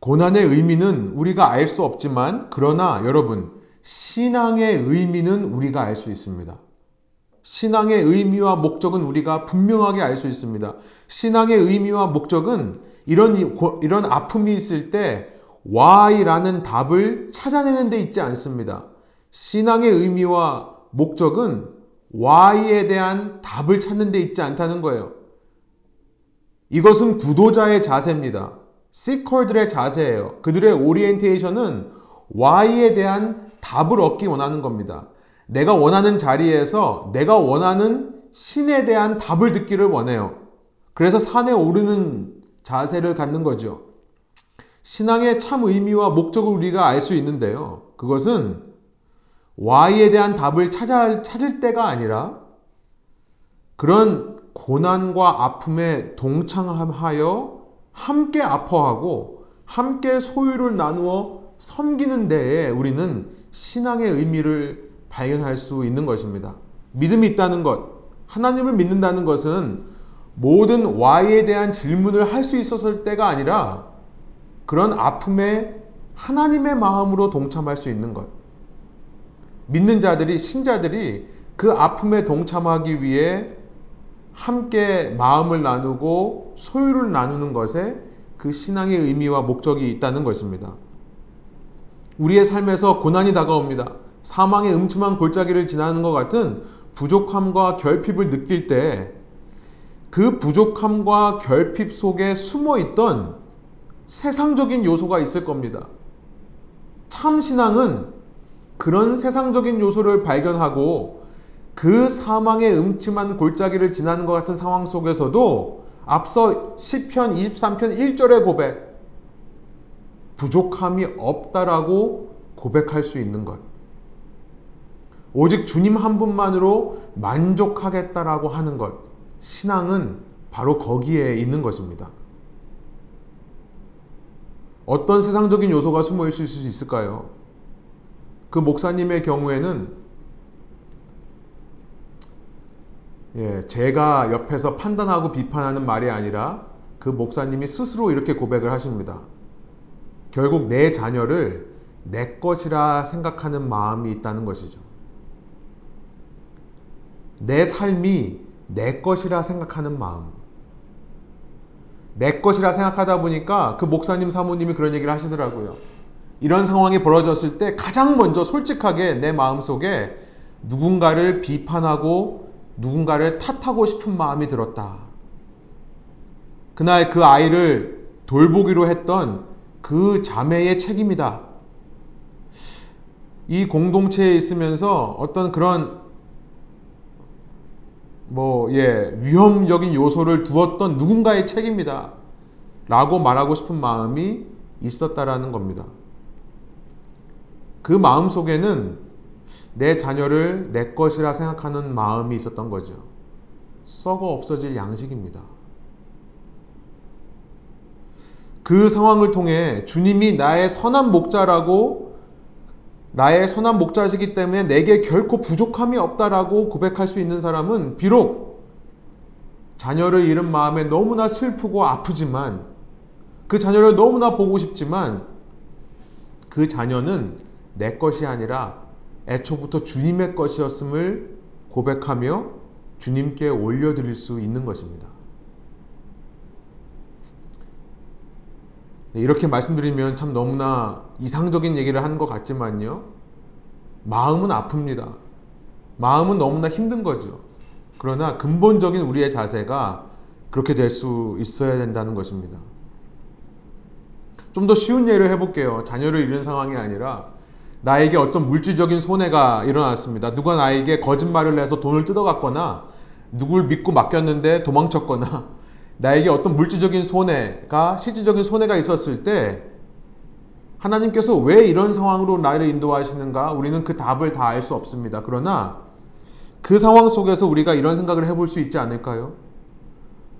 Speaker 1: 고난의 의미는 우리가 알 수 없지만, 그러나 여러분, 신앙의 의미는 우리가 알 수 있습니다. 신앙의 의미와 목적은 우리가 분명하게 알 수 있습니다. 신앙의 의미와 목적은 이런, 이런 아픔이 있을 때 why라는 답을 찾아내는 데 있지 않습니다. 신앙의 의미와 목적은 why에 대한 답을 찾는 데 있지 않다는 거예요. 이것은 구도자의 자세입니다. 시컬들의 자세예요. 그들의 오리엔테이션은 why에 대한 답을 얻기 원하는 겁니다. 내가 원하는 자리에서 내가 원하는 신에 대한 답을 듣기를 원해요. 그래서 산에 오르는 자세를 갖는 거죠. 신앙의 참 의미와 목적을 우리가 알 수 있는데요. 그것은 Y에 대한 답을 찾아, 찾을 때가 아니라 그런 고난과 아픔에 동참하여 함께 아파하고 함께 소유를 나누어 섬기는 데에 우리는 신앙의 의미를 발견할 수 있는 것입니다. 믿음이 있다는 것, 하나님을 믿는다는 것은 모든 Y에 대한 질문을 할 수 있었을 때가 아니라 그런 아픔에 하나님의 마음으로 동참할 수 있는 것. 믿는 자들이, 신자들이 그 아픔에 동참하기 위해 함께 마음을 나누고 소유를 나누는 것에 그 신앙의 의미와 목적이 있다는 것입니다. 우리의 삶에서 고난이 다가옵니다. 사망의 음침한 골짜기를 지나는 것 같은 부족함과 결핍을 느낄 때 그 부족함과 결핍 속에 숨어 있던 세상적인 요소가 있을 겁니다. 참 신앙은 그런 세상적인 요소를 발견하고 그 사망의 음침한 골짜기를 지나는 것 같은 상황 속에서도 앞서 10편 23편 1절의 고백 부족함이 없다라고 고백할 수 있는 것. 오직 주님 한 분만으로 만족하겠다라고 하는 것. 신앙은 바로 거기에 있는 것입니다. 어떤 세상적인 요소가 숨어 있을 수 있을까요? 그 목사님의 경우에는 예, 제가 옆에서 판단하고 비판하는 말이 아니라 그 목사님이 스스로 이렇게 고백을 하십니다. 결국 내 자녀를 내 것이라 생각하는 마음이 있다는 것이죠. 내 삶이 내 것이라 생각하는 마음. 내 것이라 생각하다 보니까 그 목사님 사모님이 그런 얘기를 하시더라고요. 이런 상황이 벌어졌을 때 가장 먼저 솔직하게 내 마음 속에 누군가를 비판하고 누군가를 탓하고 싶은 마음이 들었다. 그날 그 아이를 돌보기로 했던 그 자매의 책임이다. 이 공동체에 있으면서 어떤 그런 뭐, 예, 위험적인 요소를 두었던 누군가의 책임이다. 라고 말하고 싶은 마음이 있었다라는 겁니다. 그 마음 속에는 내 자녀를 내 것이라 생각하는 마음이 있었던 거죠. 썩어 없어질 양식입니다. 그 상황을 통해 주님이 나의 선한 목자라고 나의 선한 목자시기 때문에 내게 결코 부족함이 없다라고 고백할 수 있는 사람은 비록 자녀를 잃은 마음에 너무나 슬프고 아프지만 그 자녀를 너무나 보고 싶지만 그 자녀는 내 것이 아니라 애초부터 주님의 것이었음을 고백하며 주님께 올려드릴 수 있는 것입니다. 네, 이렇게 말씀드리면 참 너무나 이상적인 얘기를 하는 것 같지만요. 마음은 아픕니다. 마음은 너무나 힘든 거죠. 그러나 근본적인 우리의 자세가 그렇게 될 수 있어야 된다는 것입니다. 좀 더 쉬운 예를 해볼게요. 자녀를 잃은 상황이 아니라 나에게 어떤 물질적인 손해가 일어났습니다. 누가 나에게 거짓말을 해서 돈을 뜯어갔거나 누굴 믿고 맡겼는데 도망쳤거나 나에게 어떤 물질적인 손해가 실질적인 손해가 있었을 때 하나님께서 왜 이런 상황으로 나를 인도하시는가 우리는 그 답을 다 알 수 없습니다. 그러나 그 상황 속에서 우리가 이런 생각을 해볼 수 있지 않을까요?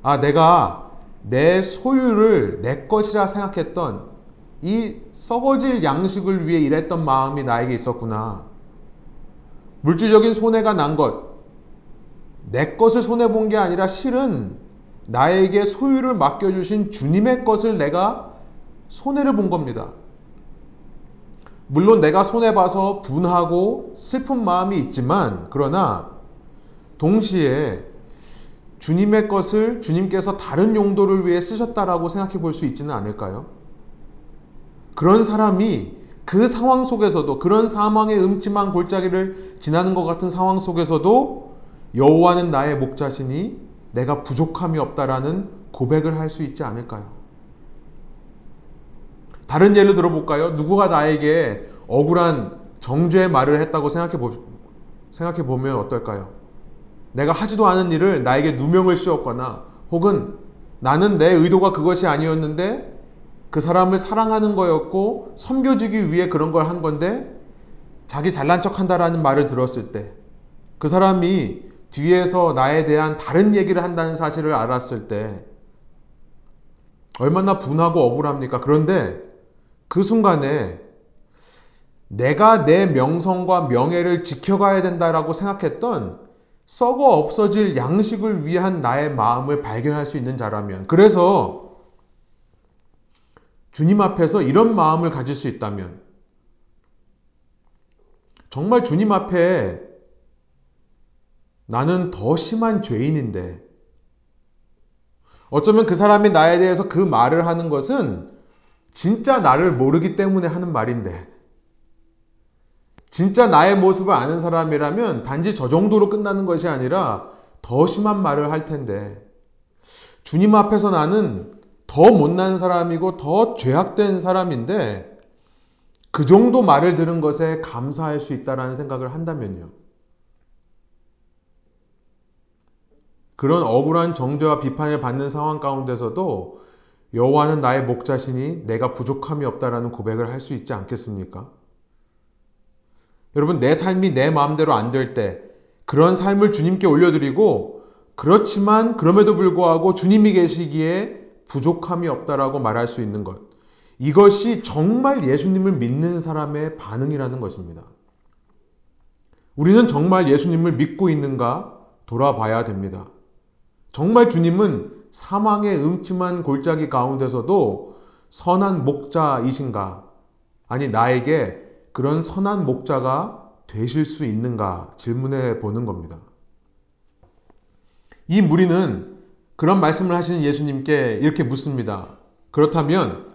Speaker 1: 아, 내가 내 소유를 내 것이라 생각했던 이 썩어질 양식을 위해 일했던 마음이 나에게 있었구나. 물질적인 손해가 난 것, 내 것을 손해본 게 아니라 실은 나에게 소유를 맡겨주신 주님의 것을 내가 손해를 본 겁니다. 물론 내가 손해봐서 분하고 슬픈 마음이 있지만, 그러나 동시에 주님의 것을 주님께서 다른 용도를 위해 쓰셨다라고 생각해 볼 수 있지는 않을까요? 그런 사람이 그 상황 속에서도 그런 사망의 음침한 골짜기를 지나는 것 같은 상황 속에서도 여호와는 나의 목자시니 내가 부족함이 없다라는 고백을 할 수 있지 않을까요? 다른 예를 들어볼까요? 누구가 나에게 억울한 정죄의 말을 했다고 생각해, 보, 생각해 보면 어떨까요? 내가 하지도 않은 일을 나에게 누명을 씌웠거나 혹은 나는 내 의도가 그것이 아니었는데 그 사람을 사랑하는 거였고 섬겨주기 위해 그런 걸 한 건데 자기 잘난 척 한다라는 말을 들었을 때 그 사람이 뒤에서 나에 대한 다른 얘기를 한다는 사실을 알았을 때 얼마나 분하고 억울합니까? 그런데 그 순간에 내가 내 명성과 명예를 지켜가야 된다라고 생각했던 썩어 없어질 양식을 위한 나의 마음을 발견할 수 있는 자라면, 그래서 주님 앞에서 이런 마음을 가질 수 있다면, 정말 주님 앞에 나는 더 심한 죄인인데, 어쩌면 그 사람이 나에 대해서 그 말을 하는 것은 진짜 나를 모르기 때문에 하는 말인데, 진짜 나의 모습을 아는 사람이라면 단지 저 정도로 끝나는 것이 아니라 더 심한 말을 할 텐데. 주님 앞에서 나는 더 못난 사람이고 더 죄악된 사람인데 그 정도 말을 들은 것에 감사할 수 있다라는 생각을 한다면요. 그런 억울한 정죄와 비판을 받는 상황 가운데서도 여호와는 나의 목자시니 내가 부족함이 없다라는 고백을 할 수 있지 않겠습니까? 여러분, 내 삶이 내 마음대로 안 될 때, 그런 삶을 주님께 올려드리고, 그렇지만 그럼에도 불구하고 주님이 계시기에 부족함이 없다라고 말할 수 있는 것. 이것이 정말 예수님을 믿는 사람의 반응이라는 것입니다. 우리는 정말 예수님을 믿고 있는가 돌아봐야 됩니다. 정말 주님은 사망의 음침한 골짜기 가운데서도 선한 목자이신가? 아니, 나에게 그런 선한 목자가 되실 수 있는가 질문해 보는 겁니다. 이 무리는 그런 말씀을 하시는 예수님께 이렇게 묻습니다. 그렇다면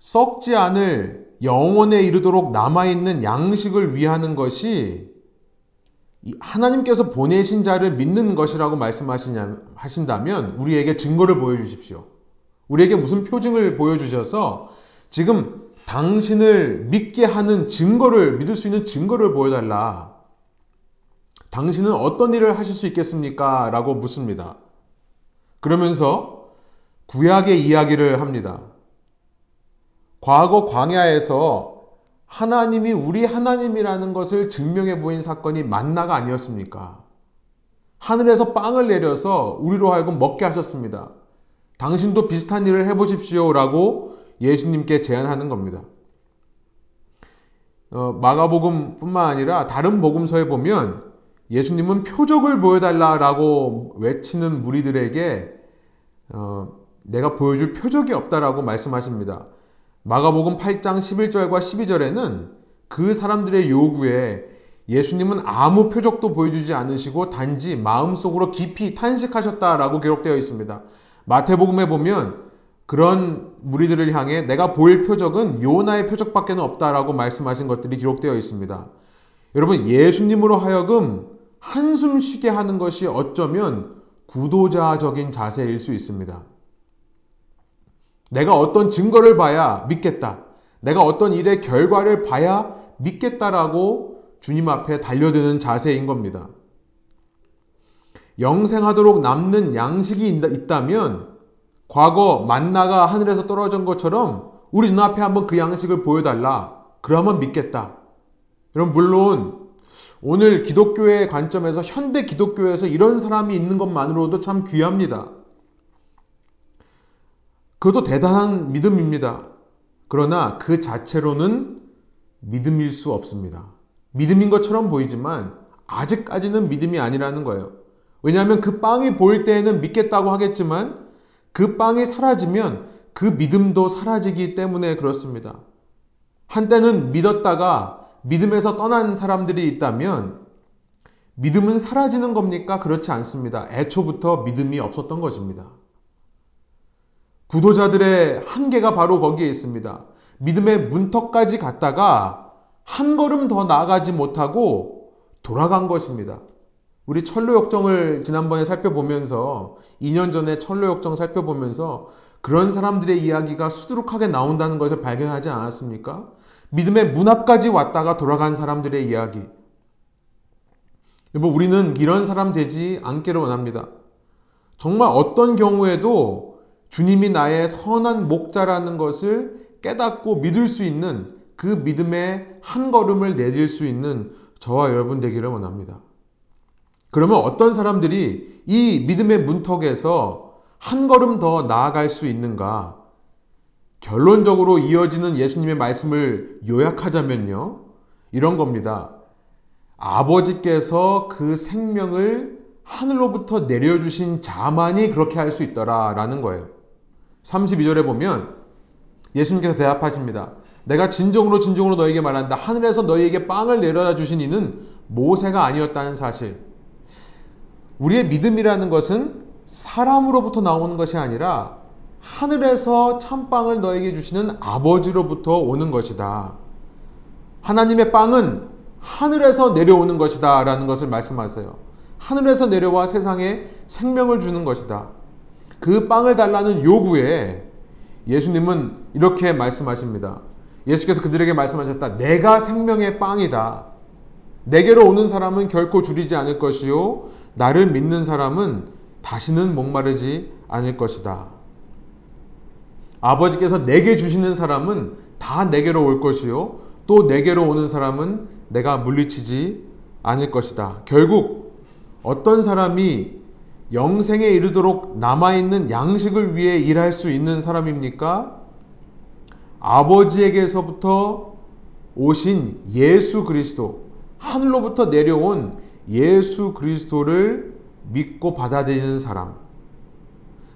Speaker 1: 썩지 않을 영원에 이르도록 남아있는 양식을 위하는 것이 하나님께서 보내신 자를 믿는 것이라고 말씀하신다면 우리에게 증거를 보여주십시오. 우리에게 무슨 표징을 보여주셔서 지금 당신을 믿게 하는 증거를, 믿을 수 있는 증거를 보여달라. 당신은 어떤 일을 하실 수 있겠습니까? 라고 묻습니다. 그러면서 구약의 이야기를 합니다. 과거 광야에서 하나님이 우리 하나님이라는 것을 증명해 보인 사건이 만나가 아니었습니까? 하늘에서 빵을 내려서 우리로 하여금 먹게 하셨습니다. 당신도 비슷한 일을 해보십시오. 라고 예수님께 제안하는 겁니다. 어, 마가복음 뿐만 아니라 다른 복음서에 보면 예수님은 표적을 보여달라라고 외치는 무리들에게 어, 내가 보여줄 표적이 없다라고 말씀하십니다. 마가복음 8장 11절과 12절에는 그 사람들의 요구에 예수님은 아무 표적도 보여주지 않으시고 단지 마음속으로 깊이 탄식하셨다라고 기록되어 있습니다. 마태복음에 보면 그런 무리들을 향해 내가 보일 표적은 요나의 표적밖에 없다라고 말씀하신 것들이 기록되어 있습니다. 여러분, 예수님으로 하여금 한숨 쉬게 하는 것이 어쩌면 구도자적인 자세일 수 있습니다. 내가 어떤 증거를 봐야 믿겠다. 내가 어떤 일의 결과를 봐야 믿겠다라고 주님 앞에 달려드는 자세인 겁니다. 영생하도록 남는 양식이 있다면 과거 만나가 하늘에서 떨어진 것처럼 우리 눈앞에 한번 그 양식을 보여달라. 그러면 믿겠다. 여러분, 물론 오늘 기독교의 관점에서 현대 기독교에서 이런 사람이 있는 것만으로도 참 귀합니다. 그것도 대단한 믿음입니다. 그러나 그 자체로는 믿음일 수 없습니다. 믿음인 것처럼 보이지만 아직까지는 믿음이 아니라는 거예요. 왜냐하면 그 빵이 보일 때에는 믿겠다고 하겠지만 그 빵이 사라지면 그 믿음도 사라지기 때문에 그렇습니다. 한때는 믿었다가 믿음에서 떠난 사람들이 있다면 믿음은 사라지는 겁니까? 그렇지 않습니다. 애초부터 믿음이 없었던 것입니다. 구도자들의 한계가 바로 거기에 있습니다. 믿음의 문턱까지 갔다가 한 걸음 더 나아가지 못하고 돌아간 것입니다. 우리 철로 역정을 지난번에 살펴보면서 2년 전에 철로 역정 살펴보면서 그런 사람들의 이야기가 수두룩하게 나온다는 것을 발견하지 않았습니까? 믿음의 문 앞까지 왔다가 돌아간 사람들의 이야기. 여러분, 우리는 이런 사람 되지 않기를 원합니다. 정말 어떤 경우에도 주님이 나의 선한 목자라는 것을 깨닫고 믿을 수 있는 그 믿음의 한 걸음을 내딜 수 있는 저와 여러분 되기를 원합니다. 그러면 어떤 사람들이 이 믿음의 문턱에서 한 걸음 더 나아갈 수 있는가? 결론적으로 이어지는 예수님의 말씀을 요약하자면요. 이런 겁니다. 아버지께서 그 생명을 하늘로부터 내려주신 자만이 그렇게 할 수 있더라 라는 거예요. 32절에 보면 예수님께서 대답하십니다. 내가 진정으로 진정으로 너에게 말한다. 하늘에서 너희에게 빵을 내려다 주신 이는 모세가 아니었다는 사실. 우리의 믿음이라는 것은 사람으로부터 나오는 것이 아니라 하늘에서 참빵을 너에게 주시는 아버지로부터 오는 것이다. 하나님의 빵은 하늘에서 내려오는 것이다. 라는 것을 말씀하세요. 하늘에서 내려와 세상에 생명을 주는 것이다. 그 빵을 달라는 요구에 예수님은 이렇게 말씀하십니다. 예수께서 그들에게 말씀하셨다. 내가 생명의 빵이다. 내게로 오는 사람은 결코 줄이지 않을 것이요. 나를 믿는 사람은 다시는 목마르지 않을 것이다. 아버지께서 내게 주시는 사람은 다 내게로 올 것이요. 또 내게로 오는 사람은 내가 물리치지 않을 것이다. 결국 어떤 사람이 영생에 이르도록 남아있는 양식을 위해 일할 수 있는 사람입니까? 아버지에게서부터 오신 예수 그리스도, 하늘로부터 내려온 예수 그리스도를 믿고 받아들이는 사람.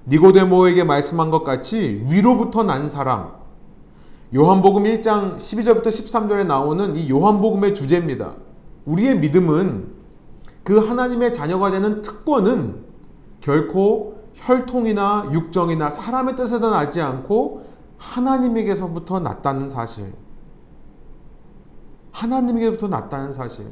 Speaker 1: 니고데모에게 말씀한 것 같이 위로부터 난 사람. 요한복음 1장 12절부터 13절에 나오는 이 요한복음의 주제입니다. 우리의 믿음은 그 하나님의 자녀가 되는 특권은 결코 혈통이나 육정이나 사람의 뜻에서 나지 않고 하나님에게서부터 났다는 사실. 하나님에게부터 났다는 사실.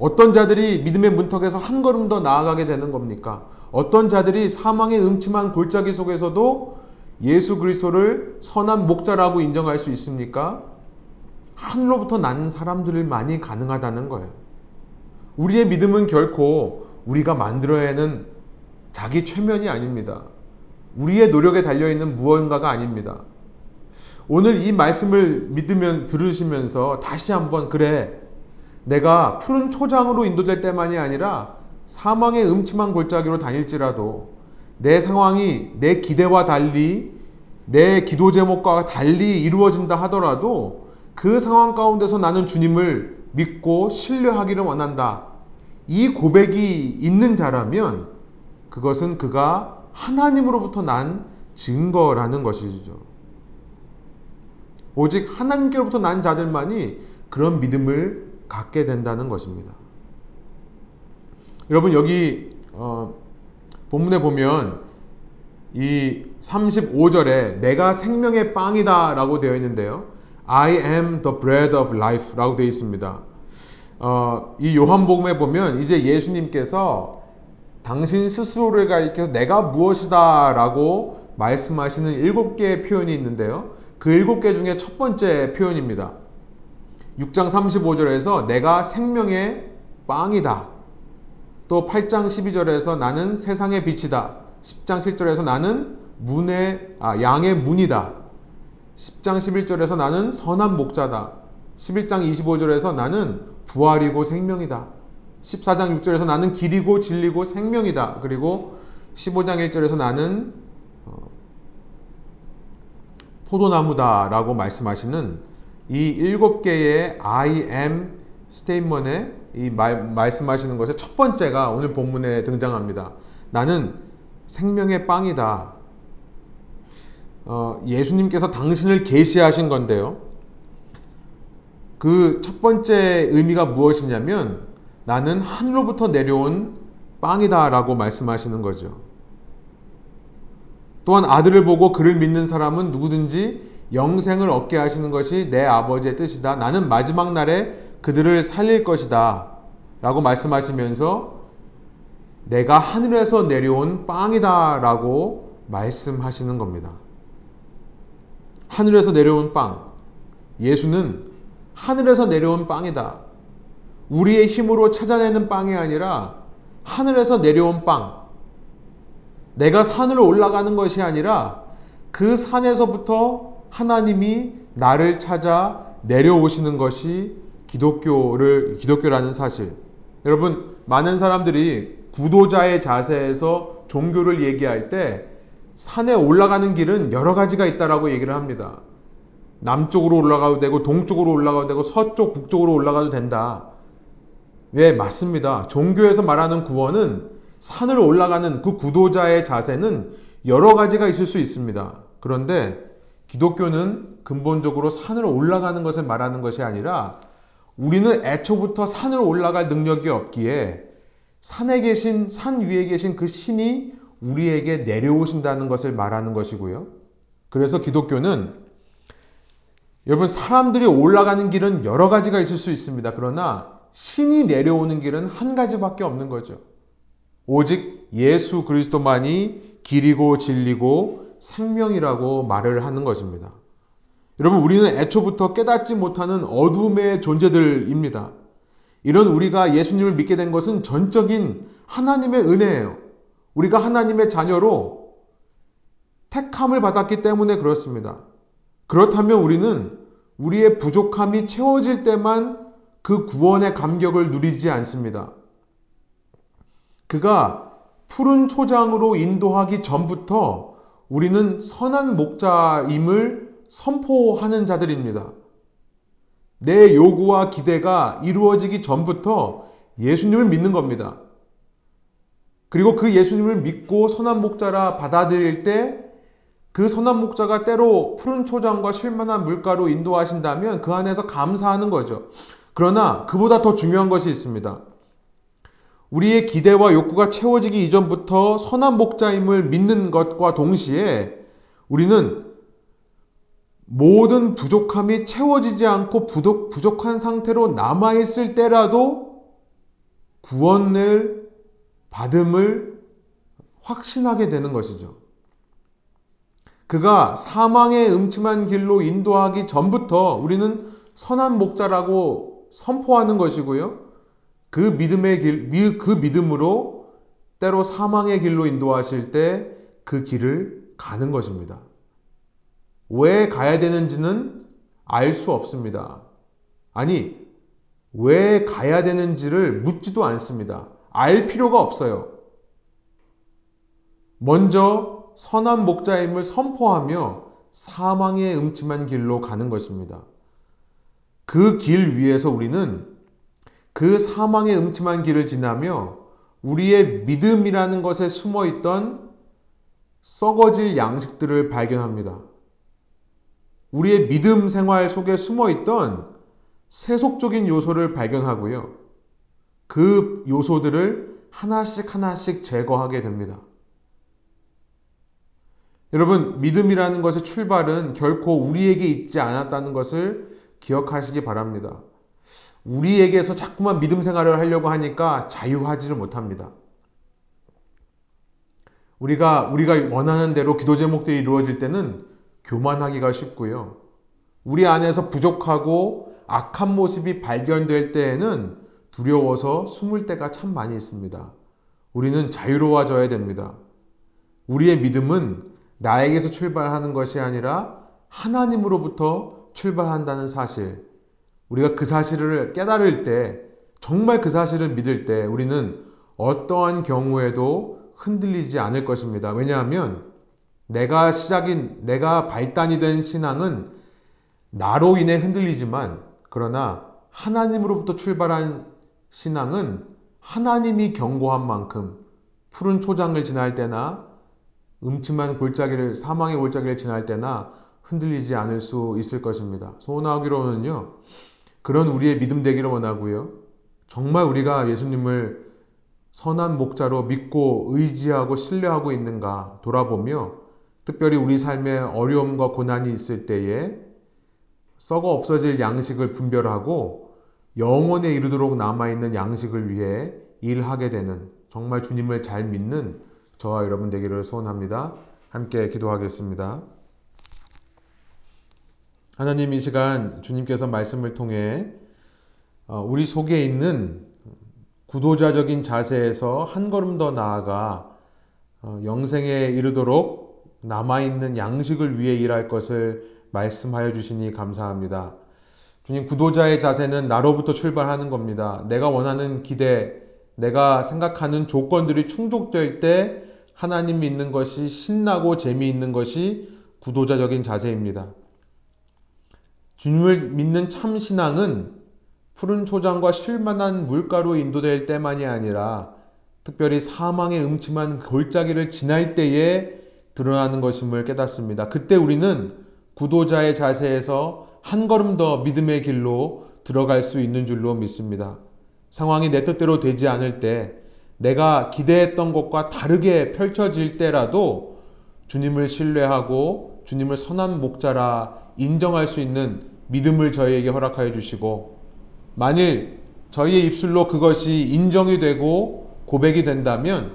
Speaker 1: 어떤 자들이 믿음의 문턱에서 한 걸음 더 나아가게 되는 겁니까? 어떤 자들이 사망의 음침한 골짜기 속에서도 예수 그리스도를 선한 목자라고 인정할 수 있습니까? 하늘로부터 나는 사람들만이 가능하다는 거예요. 우리의 믿음은 결코 우리가 만들어내는 자기 최면이 아닙니다. 우리의 노력에 달려있는 무언가가 아닙니다. 오늘 이 말씀을 믿으면 들으시면서 다시 한번 그래 내가 푸른 초장으로 인도될 때만이 아니라 사망의 음침한 골짜기로 다닐지라도 내 상황이 내 기대와 달리 내 기도 제목과 달리 이루어진다 하더라도 그 상황 가운데서 나는 주님을 믿고 신뢰하기를 원한다. 이 고백이 있는 자라면 그것은 그가 하나님으로부터 난 증거라는 것이죠. 오직 하나님께로부터 난 자들만이 그런 믿음을 갖게 된다는 것입니다. 여러분 여기 어, 본문에 보면 이 35절에 내가 생명의 빵이다 라고 되어 있는데요. I am the bread of life 라고 되어 있습니다. 어, 이 요한복음에 보면 이제 예수님께서 당신 스스로를 가리켜 내가 무엇이다 라고 말씀하시는 일곱 개의 표현이 있는데요. 그 일곱 개 중에 첫 번째 표현입니다. 6장 35절에서 내가 생명의 빵이다. 또 8장 12절에서 나는 세상의 빛이다. 10장 7절에서 나는 문의 아, 양의 문이다. 10장 11절에서 나는 선한 목자다. 11장 25절에서 나는 부활이고 생명이다. 14장 6절에서 나는 길이고 진리고 생명이다. 그리고 15장 1절에서 나는 어, 포도나무다 라고 말씀하시는 이 일곱 개의 I am 스테인먼에 이 말, 말씀하시는 것의 첫 번째가 오늘 본문에 등장합니다. 나는 생명의 빵이다. 어, 예수님께서 당신을 계시하신 건데요. 그 첫 번째 의미가 무엇이냐면 나는 하늘로부터 내려온 빵이다 라고 말씀하시는 거죠. 또한 아들을 보고 그를 믿는 사람은 누구든지 영생을 얻게 하시는 것이 내 아버지의 뜻이다. 나는 마지막 날에 그들을 살릴 것이다. 라고 말씀하시면서 내가 하늘에서 내려온 빵이다. 라고 말씀하시는 겁니다. 하늘에서 내려온 빵. 예수는 하늘에서 내려온 빵이다. 우리의 힘으로 찾아내는 빵이 아니라 하늘에서 내려온 빵. 내가 산으로 올라가는 것이 아니라 그 산에서부터 하나님이 나를 찾아 내려오시는 것이 기독교를 기독교라는 사실. 여러분 많은 사람들이 구도자의 자세에서 종교를 얘기할 때 산에 올라가는 길은 여러 가지가 있다라고 얘기를 합니다. 남쪽으로 올라가도 되고 동쪽으로 올라가도 되고 서쪽 북쪽으로 올라가도 된다. 예, 맞습니다. 종교에서 말하는 구원은 산을 올라가는 그 구도자의 자세는 여러 가지가 있을 수 있습니다. 그런데 기독교는 근본적으로 산을 올라가는 것을 말하는 것이 아니라 우리는 애초부터 산을 올라갈 능력이 없기에 산에 계신, 산 위에 계신 그 신이 우리에게 내려오신다는 것을 말하는 것이고요. 그래서 기독교는 여러분, 사람들이 올라가는 길은 여러 가지가 있을 수 있습니다. 그러나 신이 내려오는 길은 한 가지밖에 없는 거죠. 오직 예수 그리스도만이 길이고 진리고 생명이라고 말을 하는 것입니다. 여러분, 우리는 애초부터 깨닫지 못하는 어둠의 존재들입니다. 이런 우리가 예수님을 믿게 된 것은 전적인 하나님의 은혜예요. 우리가 하나님의 자녀로 택함을 받았기 때문에 그렇습니다. 그렇다면 우리는 우리의 부족함이 채워질 때만 그 구원의 감격을 누리지 않습니다. 그가 푸른 초장으로 인도하기 전부터 우리는 선한 목자임을 선포하는 자들입니다. 내 요구와 기대가 이루어지기 전부터 예수님을 믿는 겁니다. 그리고 그 예수님을 믿고 선한 목자라 받아들일 때 그 선한 목자가 때로 푸른 초장과 쉴만한 물가로 인도하신다면 그 안에서 감사하는 거죠. 그러나 그보다 더 중요한 것이 있습니다. 우리의 기대와 욕구가 채워지기 이전부터 선한 목자임을 믿는 것과 동시에 우리는 모든 부족함이 채워지지 않고 부족, 부족한 상태로 남아있을 때라도 구원을 받음을 확신하게 되는 것이죠. 그가 사망의 음침한 길로 인도하기 전부터 우리는 선한 목자라고 선포하는 것이고요. 그 믿음의 길, 그 믿음으로 때로 사망의 길로 인도하실 때 그 길을 가는 것입니다. 왜 가야 되는지는 알 수 없습니다. 아니, 왜 가야 되는지를 묻지도 않습니다. 알 필요가 없어요. 먼저 선한 목자임을 선포하며 사망의 음침한 길로 가는 것입니다. 그 길 위에서 우리는 그 사망의 음침한 길을 지나며 우리의 믿음이라는 것에 숨어 있던 썩어질 양식들을 발견합니다. 우리의 믿음 생활 속에 숨어 있던 세속적인 요소를 발견하고요. 그 요소들을 하나씩 하나씩 제거하게 됩니다. 여러분, 믿음이라는 것의 출발은 결코 우리에게 있지 않았다는 것을 기억하시기 바랍니다. 우리에게서 자꾸만 믿음 생활을 하려고 하니까 자유하지를 못합니다. 우리가, 우리가 원하는 대로 기도 제목들이 이루어질 때는 교만하기가 쉽고요. 우리 안에서 부족하고 악한 모습이 발견될 때에는 두려워서 숨을 때가 참 많이 있습니다. 우리는 자유로워져야 됩니다. 우리의 믿음은 나에게서 출발하는 것이 아니라 하나님으로부터 출발한다는 사실, 우리가 그 사실을 깨달을 때, 정말 그 사실을 믿을 때 우리는 어떠한 경우에도 흔들리지 않을 것입니다. 왜냐하면 내가 시작인, 내가 발단이 된 신앙은 나로 인해 흔들리지만, 그러나 하나님으로부터 출발한 신앙은 하나님이 경고한 만큼 푸른 초장을 지날 때나 음침한 골짜기를, 사망의 골짜기를 지날 때나 흔들리지 않을 수 있을 것입니다. 소원하기로는요, 그런 우리의 믿음 되기를 원하고요. 정말 우리가 예수님을 선한 목자로 믿고 의지하고 신뢰하고 있는가 돌아보며 특별히 우리 삶에 어려움과 고난이 있을 때에 썩어 없어질 양식을 분별하고 영원에 이르도록 남아있는 양식을 위해 일하게 되는 정말 주님을 잘 믿는 저와 여러분 되기를 소원합니다. 함께 기도하겠습니다. 하나님 이 시간 주님께서 말씀을 통해 어, 우리 속에 있는 구도자적인 자세에서 한 걸음 더 나아가 어, 영생에 이르도록 남아있는 양식을 위해 일할 것을 말씀하여 주시니 감사합니다. 주님, 구도자의 자세는 나로부터 출발하는 겁니다. 내가 원하는 기대, 내가 생각하는 조건들이 충족될 때 하나님 믿는 것이 신나고 재미있는 것이 구도자적인 자세입니다. 주님을 믿는 참 신앙은 푸른 초장과 쉴만한 물가로 인도될 때만이 아니라 특별히 사망의 음침한 골짜기를 지날 때에 드러나는 것임을 깨닫습니다. 그때 우리는 구도자의 자세에서 한 걸음 더 믿음의 길로 들어갈 수 있는 줄로 믿습니다. 상황이 내 뜻대로 되지 않을 때, 내가 기대했던 것과 다르게 펼쳐질 때라도 주님을 신뢰하고 주님을 선한 목자라 인정할 수 있는 믿음을 저희에게 허락하여 주시고, 만일 저희의 입술로 그것이 인정이 되고 고백이 된다면,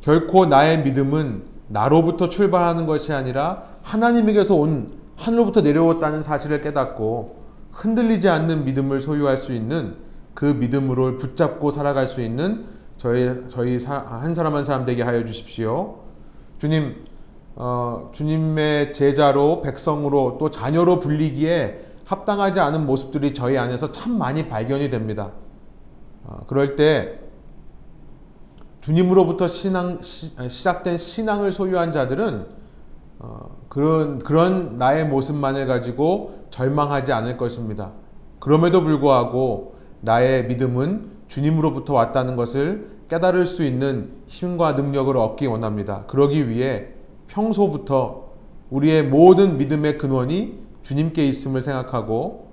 Speaker 1: 결코 나의 믿음은 나로부터 출발하는 것이 아니라 하나님에게서 온 하늘로부터 내려왔다는 사실을 깨닫고 흔들리지 않는 믿음을 소유할 수 있는 그 믿음으로 붙잡고 살아갈 수 있는 저희 저희 한 사람 한 사람 되게 하여 주십시오. 주님, 어, 주님의 제자로 백성으로 또 자녀로 불리기에 합당하지 않은 모습들이 저희 안에서 참 많이 발견이 됩니다. 어, 그럴 때 주님으로부터 신앙, 시, 작된 신앙을 소유한 자들은 어, 그런 그런 나의 모습만을 가지고 절망하지 않을 것입니다. 그럼에도 불구하고 나의 믿음은 주님으로부터 왔다는 것을 깨달을 수 있는 힘과 능력을 얻기 원합니다. 그러기 위해 평소부터 우리의 모든 믿음의 근원이 주님께 있음을 생각하고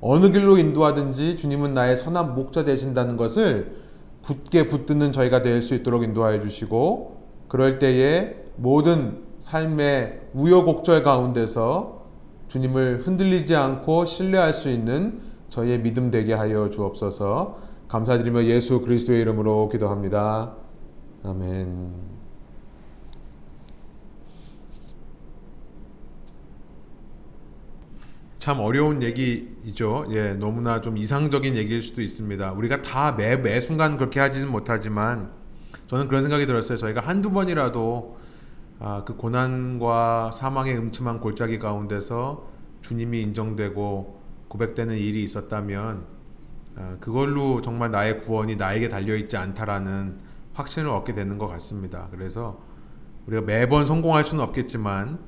Speaker 1: 어느 길로 인도하든지 주님은 나의 선한 목자 되신다는 것을 굳게 붙드는 저희가 될 수 있도록 인도하여 주시고 그럴 때에 모든 삶의 우여곡절 가운데서 주님을 흔들리지 않고 신뢰할 수 있는 저희의 믿음 되게 하여 주옵소서. 감사드리며 예수 그리스도의 이름으로 기도합니다. 아멘. 참 어려운 얘기이죠. 예, 너무나 좀 이상적인 얘기일 수도 있습니다. 우리가 다 매, 매 순간 그렇게 하지는 못하지만 저는 그런 생각이 들었어요. 저희가 한두 번이라도 아, 그 고난과 사망의 음침한 골짜기 가운데서 주님이 인정되고 고백되는 일이 있었다면 아, 그걸로 정말 나의 구원이 나에게 달려있지 않다라는 확신을 얻게 되는 것 같습니다. 그래서 우리가 매번 성공할 수는 없겠지만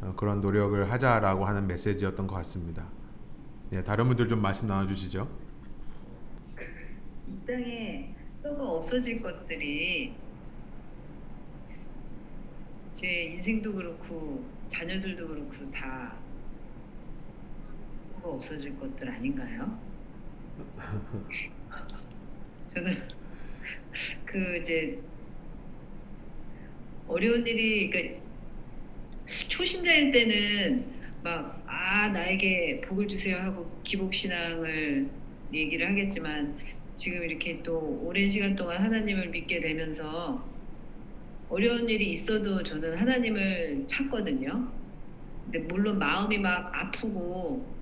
Speaker 1: 어, 그런 노력을 하자라고 하는 메시지였던 것 같습니다. 예, 다른 분들 좀 말씀 나눠주시죠.
Speaker 2: 이 땅에 썩어 없어질 것들이 제 인생도 그렇고 자녀들도 그렇고 다 썩어 없어질 것들 아닌가요? 저는 그 이제 어려운 일이 그러니까 초신자일 때는 막 아 나에게 복을 주세요 하고 기복 신앙을 얘기를 하겠지만 지금 이렇게 또 오랜 시간 동안 하나님을 믿게 되면서 어려운 일이 있어도 저는 하나님을 찾거든요. 근데 물론 마음이 막 아프고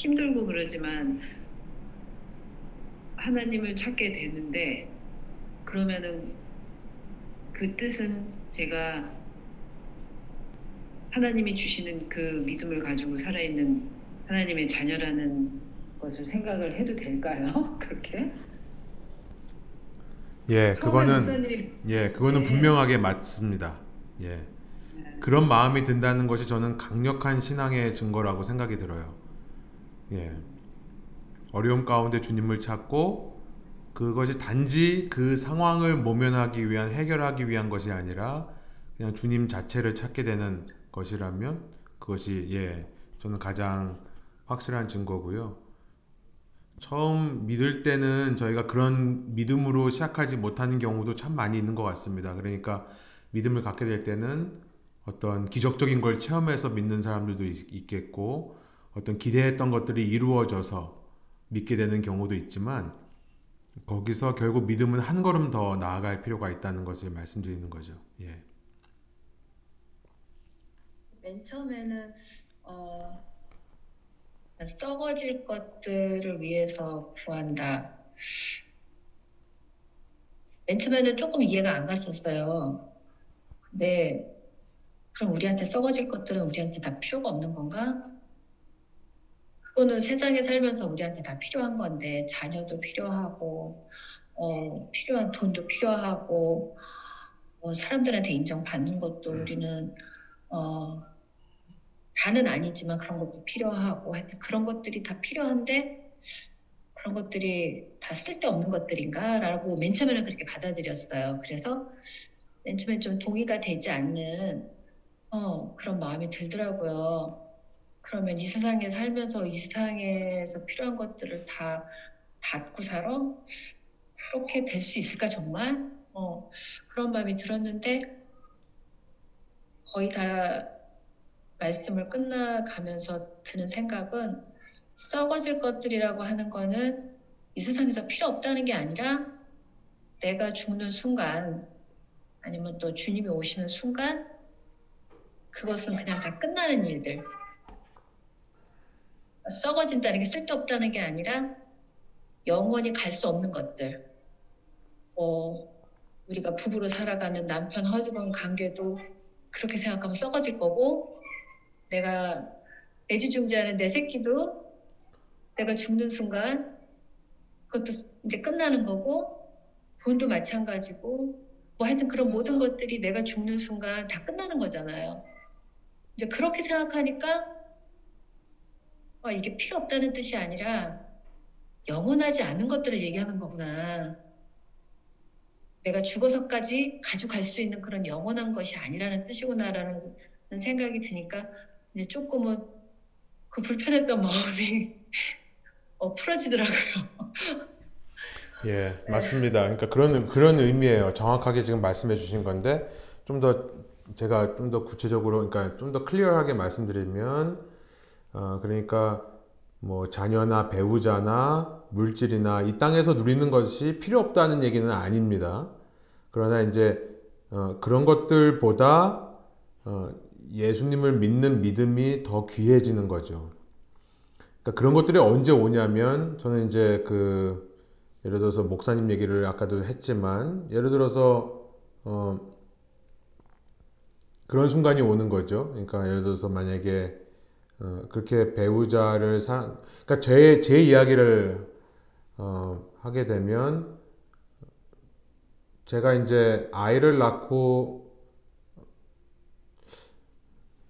Speaker 2: 힘들고 그러지만 하나님을 찾게 되는데 그러면은 그 뜻은 제가 하나님이 주시는 그 믿음을 가지고 살아있는 하나님의 자녀라는 것을 생각을 해도 될까요? 그렇게?
Speaker 1: 예, 그거는 예, 그거는 네. 분명하게 맞습니다. 예. 네. 그런 마음이 든다는 것이 저는 강력한 신앙의 증거라고 생각이 들어요. 예. 어려움 가운데 주님을 찾고 그것이 단지 그 상황을 모면하기 위한 해결하기 위한 것이 아니라 그냥 주님 자체를 찾게 되는 것이라면 그것이 예 저는 가장 확실한 증거고요. 처음 믿을 때는 저희가 그런 믿음으로 시작하지 못하는 경우도 참 많이 있는 것 같습니다. 그러니까 믿음을 갖게 될 때는 어떤 기적적인 걸 체험해서 믿는 사람들도 있, 겠고 어떤 기대했던 것들이 이루어져서 믿게 되는 경우도 있지만 거기서 결국 믿음은 한 걸음 더 나아갈 필요가 있다는 것을 말씀드리는 거죠. 예.
Speaker 3: 맨 처음에는 어, 썩어질 것들을 위해서 구한다. 맨 처음에는 조금 이해가 안 갔었어요. 네. 그럼 우리한테 썩어질 것들은 우리한테 다 필요가 없는 건가? 그거는 세상에 살면서 우리한테 다 필요한 건데 자녀도 필요하고 어, 필요한 돈도 필요하고 뭐 사람들한테 인정받는 것도 우리는 어, 다는 아니지만 그런 것도 필요하고 하여튼 그런 것들이 다 필요한데 그런 것들이 다 쓸데없는 것들인가라고 맨 처음에는 그렇게 받아들였어요. 그래서 맨 처음에 좀 동의가 되지 않는 어, 그런 마음이 들더라고요. 그러면 이 세상에 살면서 이 세상에서 필요한 것들을 다 닫고 살아? 그렇게 될 수 있을까 정말? 어, 그런 마음이 들었는데 거의 다 말씀을 끝나가면서 드는 생각은 썩어질 것들이라고 하는 거는 이 세상에서 필요 없다는 게 아니라 내가 죽는 순간 아니면 또 주님이 오시는 순간 그것은 그냥 다 끝나는 일들. 썩어진다는 게 쓸데없다는 게 아니라 영원히 갈 수 없는 것들. 뭐 우리가 부부로 살아가는 남편 허즈번 관계도 그렇게 생각하면 썩어질 거고 내가 애지중지하는 내 새끼도 내가 죽는 순간 그것도 이제 끝나는 거고 돈도 마찬가지고 뭐 하여튼 그런 모든 것들이 내가 죽는 순간 다 끝나는 거잖아요. 이제 그렇게 생각하니까 아, 이게 필요 없다는 뜻이 아니라 영원하지 않은 것들을 얘기하는 거구나. 내가 죽어서까지 가져갈 수 있는 그런 영원한 것이 아니라는 뜻이구나라는 생각이 드니까 이제 조금은 그 불편했던 마음이 어, 풀어지더라고요.
Speaker 1: 예, 맞습니다. 그러니까 그런 그런 의미예요. 정확하게 지금 말씀해 주신 건데 좀 더 제가 좀 더 구체적으로 그러니까 좀 더 클리어하게 말씀드리면 어, 그러니까 뭐 자녀나 배우자나 물질이나 이 땅에서 누리는 것이 필요 없다는 얘기는 아닙니다. 그러나 이제 어, 그런 것들보다 어, 예수님을 믿는 믿음이 더 귀해지는 거죠. 그러니까 그런 것들이 언제 오냐면 저는 이제 그 예를 들어서 목사님 얘기를 아까도 했지만 예를 들어서 어, 그런 순간이 오는 거죠. 그러니까 예를 들어서 만약에 어, 그렇게 배우자를 사랑, 그러니까 제, 제 이야기를 어, 하게 되면 제가 이제 아이를 낳고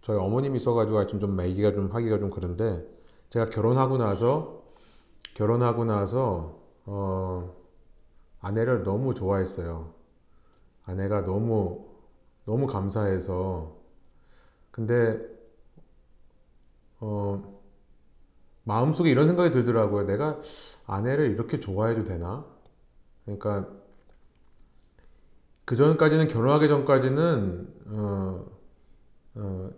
Speaker 1: 저희 어머님이 있어가지고 하여튼 좀 얘기가 좀 하기가 좀 그런데 제가 결혼하고 나서 결혼하고 나서 어, 아내를 너무 좋아했어요. 아내가 너무 너무 감사해서 근데 어, 마음속에 이런 생각이 들더라고요. 내가 아내를 이렇게 좋아해도 되나? 그러니까 그 전까지는 결혼하기 전까지는 어, 어,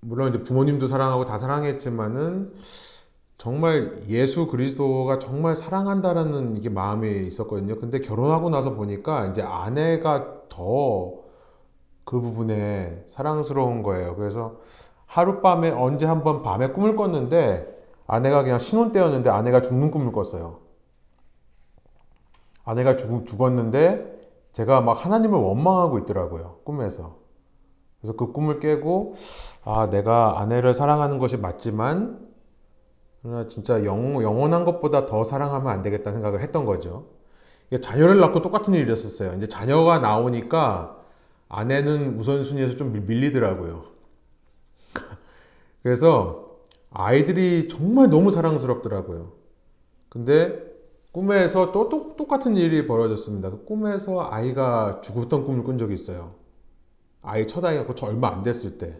Speaker 1: 물론 이제 부모님도 사랑하고 다 사랑했지만은 정말 예수 그리스도가 정말 사랑한다라는 이게 마음이 있었거든요. 근데 결혼하고 나서 보니까 이제 아내가 더 그 부분에 사랑스러운 거예요. 그래서 하룻밤에 언제 한번 밤에 꿈을 꿨는데 아내가 그냥 신혼 때였는데 아내가 죽는 꿈을 꿨어요. 아내가 죽, 죽었는데 제가 막 하나님을 원망하고 있더라고요. 꿈에서. 그래서 그 꿈을 깨고 아 내가 아내를 사랑하는 것이 맞지만 진짜 영, 영원한 것보다 더 사랑하면 안 되겠다 생각을 했던 거죠. 자녀를 낳고 똑같은 일이 있었어요. 이제 자녀가 나오니까 아내는 우선순위에서 좀 밀리더라고요. 그래서 아이들이 정말 너무 사랑스럽더라고요. 근데 꿈에서 또, 또 똑같은 일이 벌어졌습니다. 그 꿈에서 아이가 죽었던 꿈을 꾼 적이 있어요. 아이 첫 아이가 저 얼마 안 됐을 때.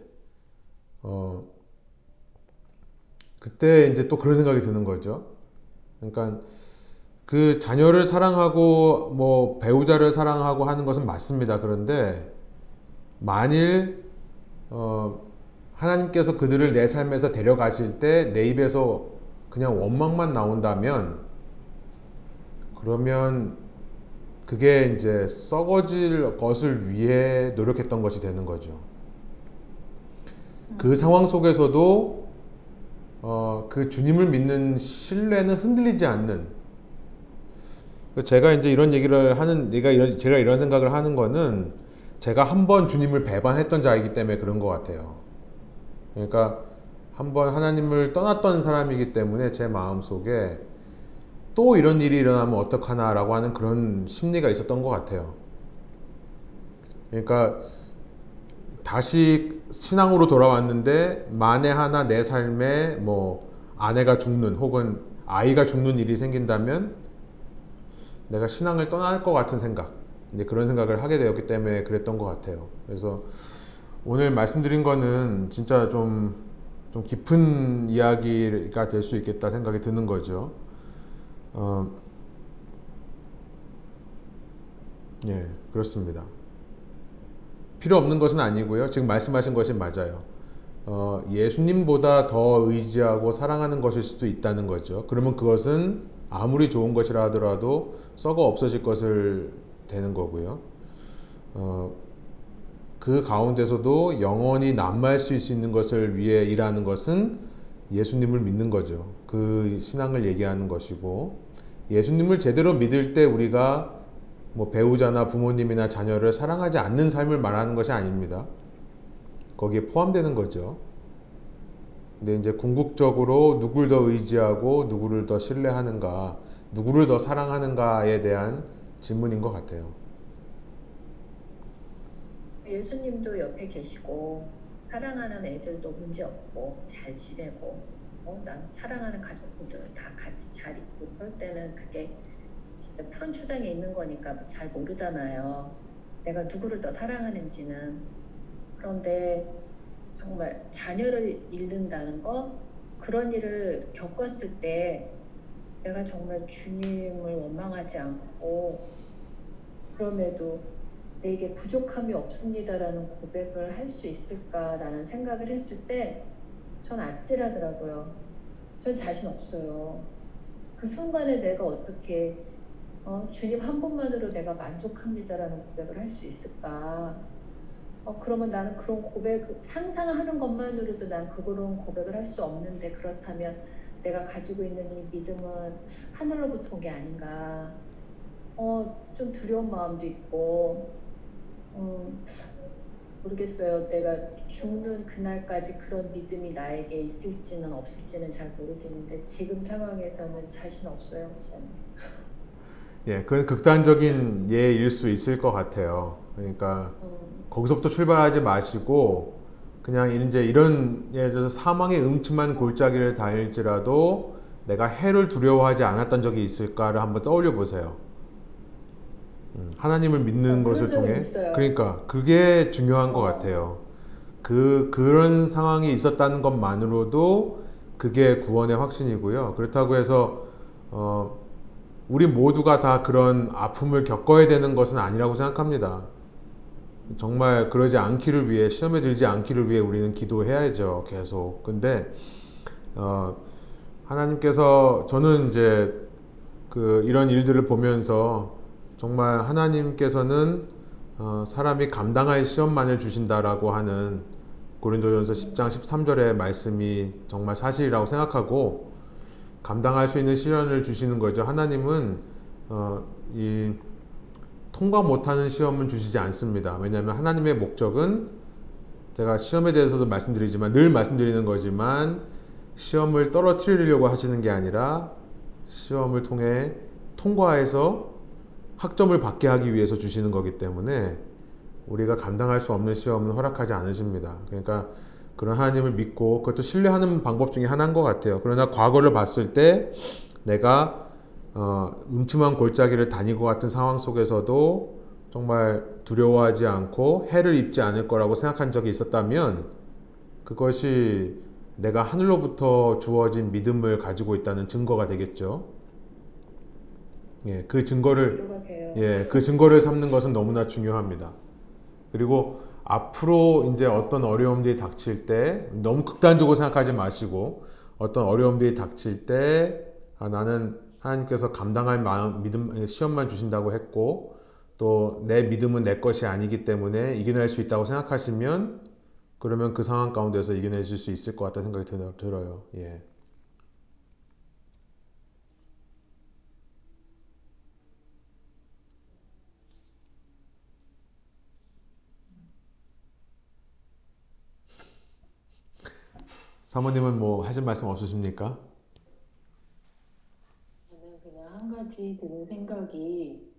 Speaker 1: 어, 그때 이제 또 그런 생각이 드는 거죠. 그러니까 그 자녀를 사랑하고 뭐 배우자를 사랑하고 하는 것은 맞습니다. 그런데 만일 어, 하나님께서 그들을 내 삶에서 데려가실 때 내 입에서 그냥 원망만 나온다면 그러면 그게 이제 썩어질 것을 위해 노력했던 것이 되는 거죠. 그 상황 속에서도 어, 그 주님을 믿는 신뢰는 흔들리지 않는 제가 이제 이런 얘기를 하는 내가 이런 제가 이런 생각을 하는 거는 제가 한 번 주님을 배반했던 자이기 때문에 그런 것 같아요. 그러니까 한번 하나님을 떠났던 사람이기 때문에 제 마음 속에 또 이런 일이 일어나면 어떡하나라고 하는 그런 심리가 있었던 것 같아요. 그러니까 다시 신앙으로 돌아왔는데 만에 하나 내 삶에 뭐 아내가 죽는 혹은 아이가 죽는 일이 생긴다면 내가 신앙을 떠날 것 같은 생각, 이제 그런 생각을 하게 되었기 때문에 그랬던 것 같아요. 그래서 오늘 말씀드린 거는 진짜 좀, 좀 깊은 이야기가 될 수 있겠다 생각이 드는 거죠. 어, 예, 그렇습니다. 필요 없는 것은 아니고요. 지금 말씀하신 것이 맞아요. 어, 예수님보다 더 의지하고 사랑하는 것일 수도 있다는 거죠. 그러면 그것은 아무리 좋은 것이라 하더라도 썩어 없어질 것을 되는 거고요. 어, 그 가운데서도 영원히 남아할 수 있는 것을 위해 일하는 것은 예수님을 믿는 거죠. 그 신앙을 얘기하는 것이고 예수님을 제대로 믿을 때 우리가 뭐 배우자나 부모님이나 자녀를 사랑하지 않는 삶을 말하는 것이 아닙니다. 거기에 포함되는 거죠. 근데 이제 궁극적으로 누굴 더 의지하고 누구를 더 신뢰하는가, 누구를 더 사랑하는가에 대한 질문인 것 같아요.
Speaker 3: 예수님도 옆에 계시고 사랑하는 애들도 문제 없고 잘 지내고 어, 난 사랑하는 가족들 다 같이 잘 있고 그럴 때는 그게 진짜 푸른 초장에 있는 거니까 잘 모르잖아요. 내가 누구를 더 사랑하는지는 그런데 정말 자녀를 잃는다는 거 그런 일을 겪었을 때 내가 정말 주님을 원망하지 않고 그럼에도 내게 부족함이 없습니다라는 고백을 할 수 있을까라는 생각을 했을 때 전 아찔하더라고요. 전 자신 없어요. 그 순간에 내가 어떻게 어, 주님 한 분만으로 내가 만족합니다라는 고백을 할 수 있을까? 어, 그러면 나는 그런 고백, 상상하는 것만으로도 난 그런 고백을 할 수 없는데 그렇다면 내가 가지고 있는 이 믿음은 하늘로부터 온 게 아닌가. 어, 좀 두려운 마음도 있고, 음, 모르겠어요. 내가 죽는 그날까지 그런 믿음이 나에게 있을지는 없을지는 잘 모르겠는데 지금 상황에서는 자신 없어요. 저는.
Speaker 1: 예, 그건 극단적인 예일 수 있을 것 같아요. 그러니까
Speaker 3: 음,
Speaker 1: 거기서부터 출발하지 마시고 그냥 이제 이런 예를 들어서 사망의 음침한 골짜기를 다닐지라도 내가 해를 두려워하지 않았던 적이 있을까를 한번 떠올려 보세요. 음, 하나님을 믿는
Speaker 3: 어, 그런
Speaker 1: 것을 통해
Speaker 3: 있어요.
Speaker 1: 그러니까 그게 중요한 것
Speaker 3: 어.
Speaker 1: 같아요. 그 그런 상황이 있었다는 것만으로도 그게 구원의 확신이고요. 그렇다고 해서 어, 우리 모두가 다 그런 아픔을 겪어야 되는 것은 아니라고 생각합니다. 정말 그러지 않기를 위해 시험에 들지 않기를 위해 우리는 기도해야죠. 계속. 근데 어, 하나님께서 저는 이제 그 이런 일들을 보면서 정말 하나님께서는 어, 사람이 감당할 시험만을 주신다라고 하는 고린도전서 10장 13절의 말씀이 정말 사실이라고 생각하고 감당할 수 있는 시련을 주시는 거죠. 하나님은 어, 이 통과 못하는 시험은 주시지 않습니다. 왜냐하면 하나님의 목적은 제가 시험에 대해서도 말씀드리지만 늘 말씀드리는 거지만 시험을 떨어뜨리려고 하시는 게 아니라 시험을 통해 통과해서 학점을 받게 하기 위해서 주시는 거기 때문에 우리가 감당할 수 없는 시험은 허락하지 않으십니다. 그러니까 그런 하나님을 믿고 그것도 신뢰하는 방법 중에 하나인 것 같아요. 그러나 과거를 봤을 때 내가 어, 음침한 골짜기를 다니고 같은 상황 속에서도 정말 두려워하지 않고 해를 입지 않을 거라고 생각한 적이 있었다면 그것이 내가 하늘로부터 주어진 믿음을 가지고 있다는 증거가 되겠죠. 예, 그 증거를. 예, 그 증거를 삼는 것은 너무나 중요합니다. 그리고 앞으로 이제 어떤 어려움들이 닥칠 때 너무 극단적으로 생각하지 마시고 어떤 어려움들이 닥칠 때 아, 나는 하나님께서 감당할 마음, 믿음, 시험만 주신다고 했고 또 내 믿음은 내 것이 아니기 때문에 이겨낼 수 있다고 생각하시면 그러면 그 상황 가운데서 이겨내실 수 있을 것 같다는 생각이 들- 들어요. 예. 사모님은 뭐 하실 말씀 없으십니까?
Speaker 4: 저는 그냥 한 가지 드는 생각이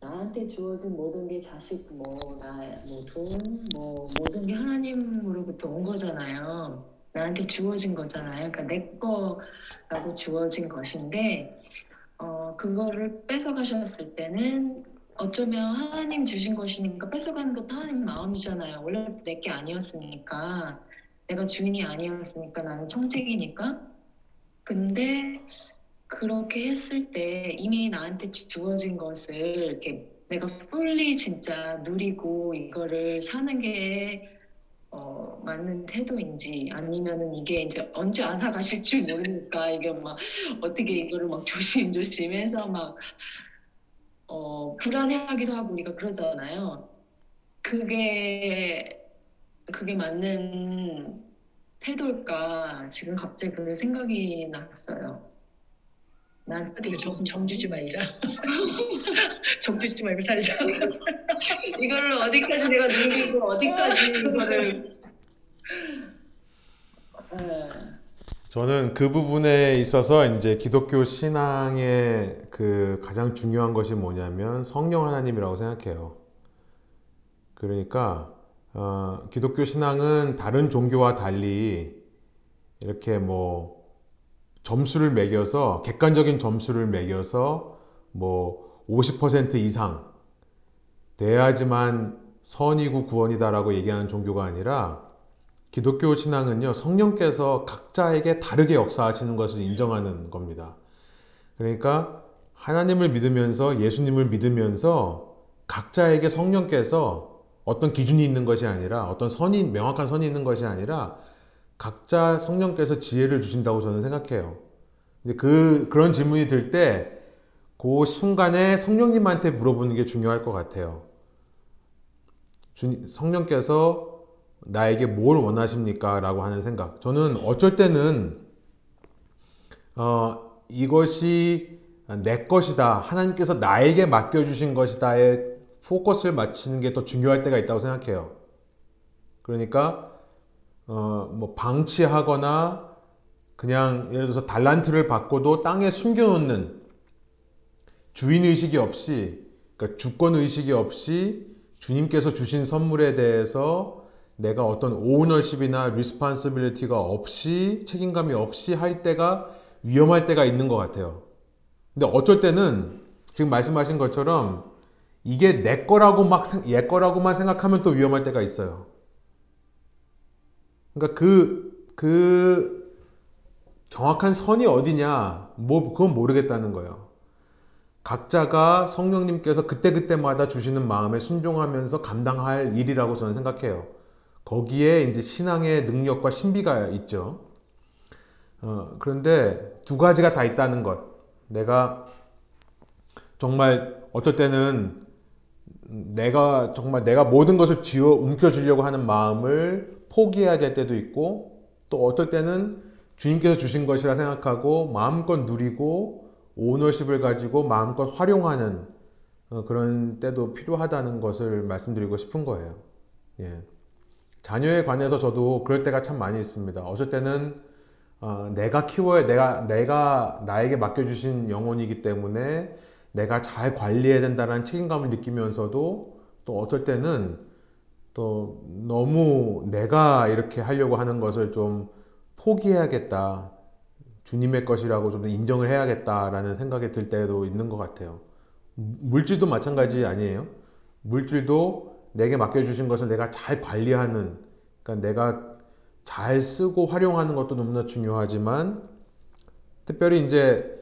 Speaker 4: 나한테 주어진 모든 게 자식, 뭐, 나, 뭐, 돈, 뭐, 모든 게 하나님으로부터 온 거잖아요. 나한테 주어진 거잖아요. 그러니까 내 거라고 주어진 것인데, 어, 그거를 뺏어가셨을 때는 어쩌면 하나님 주신 것이니까 뺏어가는 것도 하나님 마음이잖아요. 원래 내 게 아니었으니까. 내가 주인이 아니었으니까 나는 청책이니까. 근데 그렇게 했을 때 이미 나한테 주- 주어진 것을 이렇게 내가 fully 진짜 누리고 이거를 사는 게 어, 맞는 태도인지 아니면은 이게 이제 언제 앗아가실지 모르니까 이게 막 어떻게 이거를 막 조심조심해서 막 어, 불안해하기도 하고 우리가 그러잖아요. 그게 그게 맞는 태도일까 지금 갑자기 그 생각이 났어요. 나한테
Speaker 3: 근데 정,
Speaker 4: 주신
Speaker 3: 정 주지 말자. 정 주지 말고 살자.
Speaker 4: 이거를 어디까지 내가 누리고 어디까지 이거를 예.
Speaker 1: 저는 그 부분에 있어서 이제 기독교 신앙의 그 가장 중요한 것이 뭐냐면 성령 하나님이라고 생각해요. 그러니까 어, 기독교 신앙은 다른 종교와 달리 이렇게 뭐 점수를 매겨서 객관적인 점수를 매겨서 뭐 50% 이상 돼야지만 선이고 구원이다라고 얘기하는 종교가 아니라 기독교 신앙은요 성령께서 각자에게 다르게 역사하시는 것을 인정하는 겁니다. 그러니까 하나님을 믿으면서 예수님을 믿으면서 각자에게 성령께서 어떤 기준이 있는 것이 아니라 어떤 선이 명확한 선이 있는 것이 아니라 각자 성령께서 지혜를 주신다고 저는 생각해요. 근데 그 그런 질문이 들 때 그 순간에 성령님한테 물어보는 게 중요할 것 같아요. 성령께서 나에게 뭘 원하십니까? 라고 하는 생각. 저는 어쩔 때는 어, 이것이 내 것이다. 하나님께서 나에게 맡겨주신 것이다에 포커스를 맞추는 게 더 중요할 때가 있다고 생각해요. 그러니까 어, 뭐 방치하거나 그냥 예를 들어서 달란트를 받고도 땅에 숨겨놓는 주인 의식이 없이 그러니까 주권 의식이 없이 주님께서 주신 선물에 대해서 내가 어떤 ownership이나 responsibility가 없이 책임감이 없이 할 때가 위험할 때가 있는 것 같아요. 근데 어쩔 때는 지금 말씀하신 것처럼 이게 내 거라고 막 얘 거라고만 생각하면 또 위험할 때가 있어요. 그러니까 그, 그 정확한 선이 어디냐, 뭐, 그건 모르겠다는 거예요. 각자가 성령님께서 그때그때마다 주시는 마음에 순종하면서 감당할 일이라고 저는 생각해요. 거기에 이제 신앙의 능력과 신비가 있죠. 어, 그런데 두 가지가 다 있다는 것. 내가 정말 어떨 때는 내가 정말 내가 모든 것을 쥐어 움켜쥐려고 하는 마음을 포기해야 될 때도 있고 또 어떨 때는 주님께서 주신 것이라 생각하고 마음껏 누리고 오너십을 가지고 마음껏 활용하는 어, 그런 때도 필요하다는 것을 말씀드리고 싶은 거예요. 예. 자녀에 관해서 저도 그럴 때가 참 많이 있습니다. 어쩔 때는 어, 내가 키워야 내가 내가 나에게 맡겨주신 영혼이기 때문에 내가 잘 관리해야 된다는 책임감을 느끼면서도 또 어떨 때는 또 너무 내가 이렇게 하려고 하는 것을 좀 포기해야겠다. 주님의 것이라고 좀 인정을 해야겠다라는 생각이 들 때도 있는 것 같아요. 물질도 마찬가지 아니에요? 물질도 내게 맡겨주신 것을 내가 잘 관리하는, 그러니까 내가 잘 쓰고 활용하는 것도 너무나 중요하지만, 특별히 이제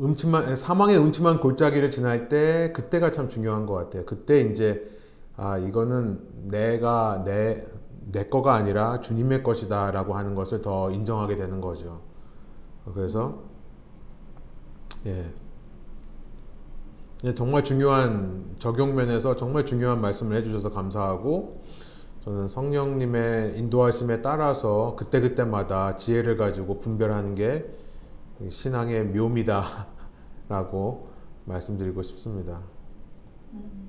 Speaker 1: 음침한, 사망의 음침한 골짜기를 지날 때, 그때가 참 중요한 것 같아요. 그때 이제, 아, 이거는 내가, 내, 내 거가 아니라 주님의 것이다 라고 하는 것을 더 인정하게 되는 거죠. 그래서, 예. 예, 정말 중요한 적용면에서 정말 중요한 말씀을 해주셔서 감사하고 저는 성령님의 인도하심에 따라서 그때그때마다 지혜를 가지고 분별하는 게 신앙의 묘미다라고 말씀드리고 싶습니다.
Speaker 4: 음.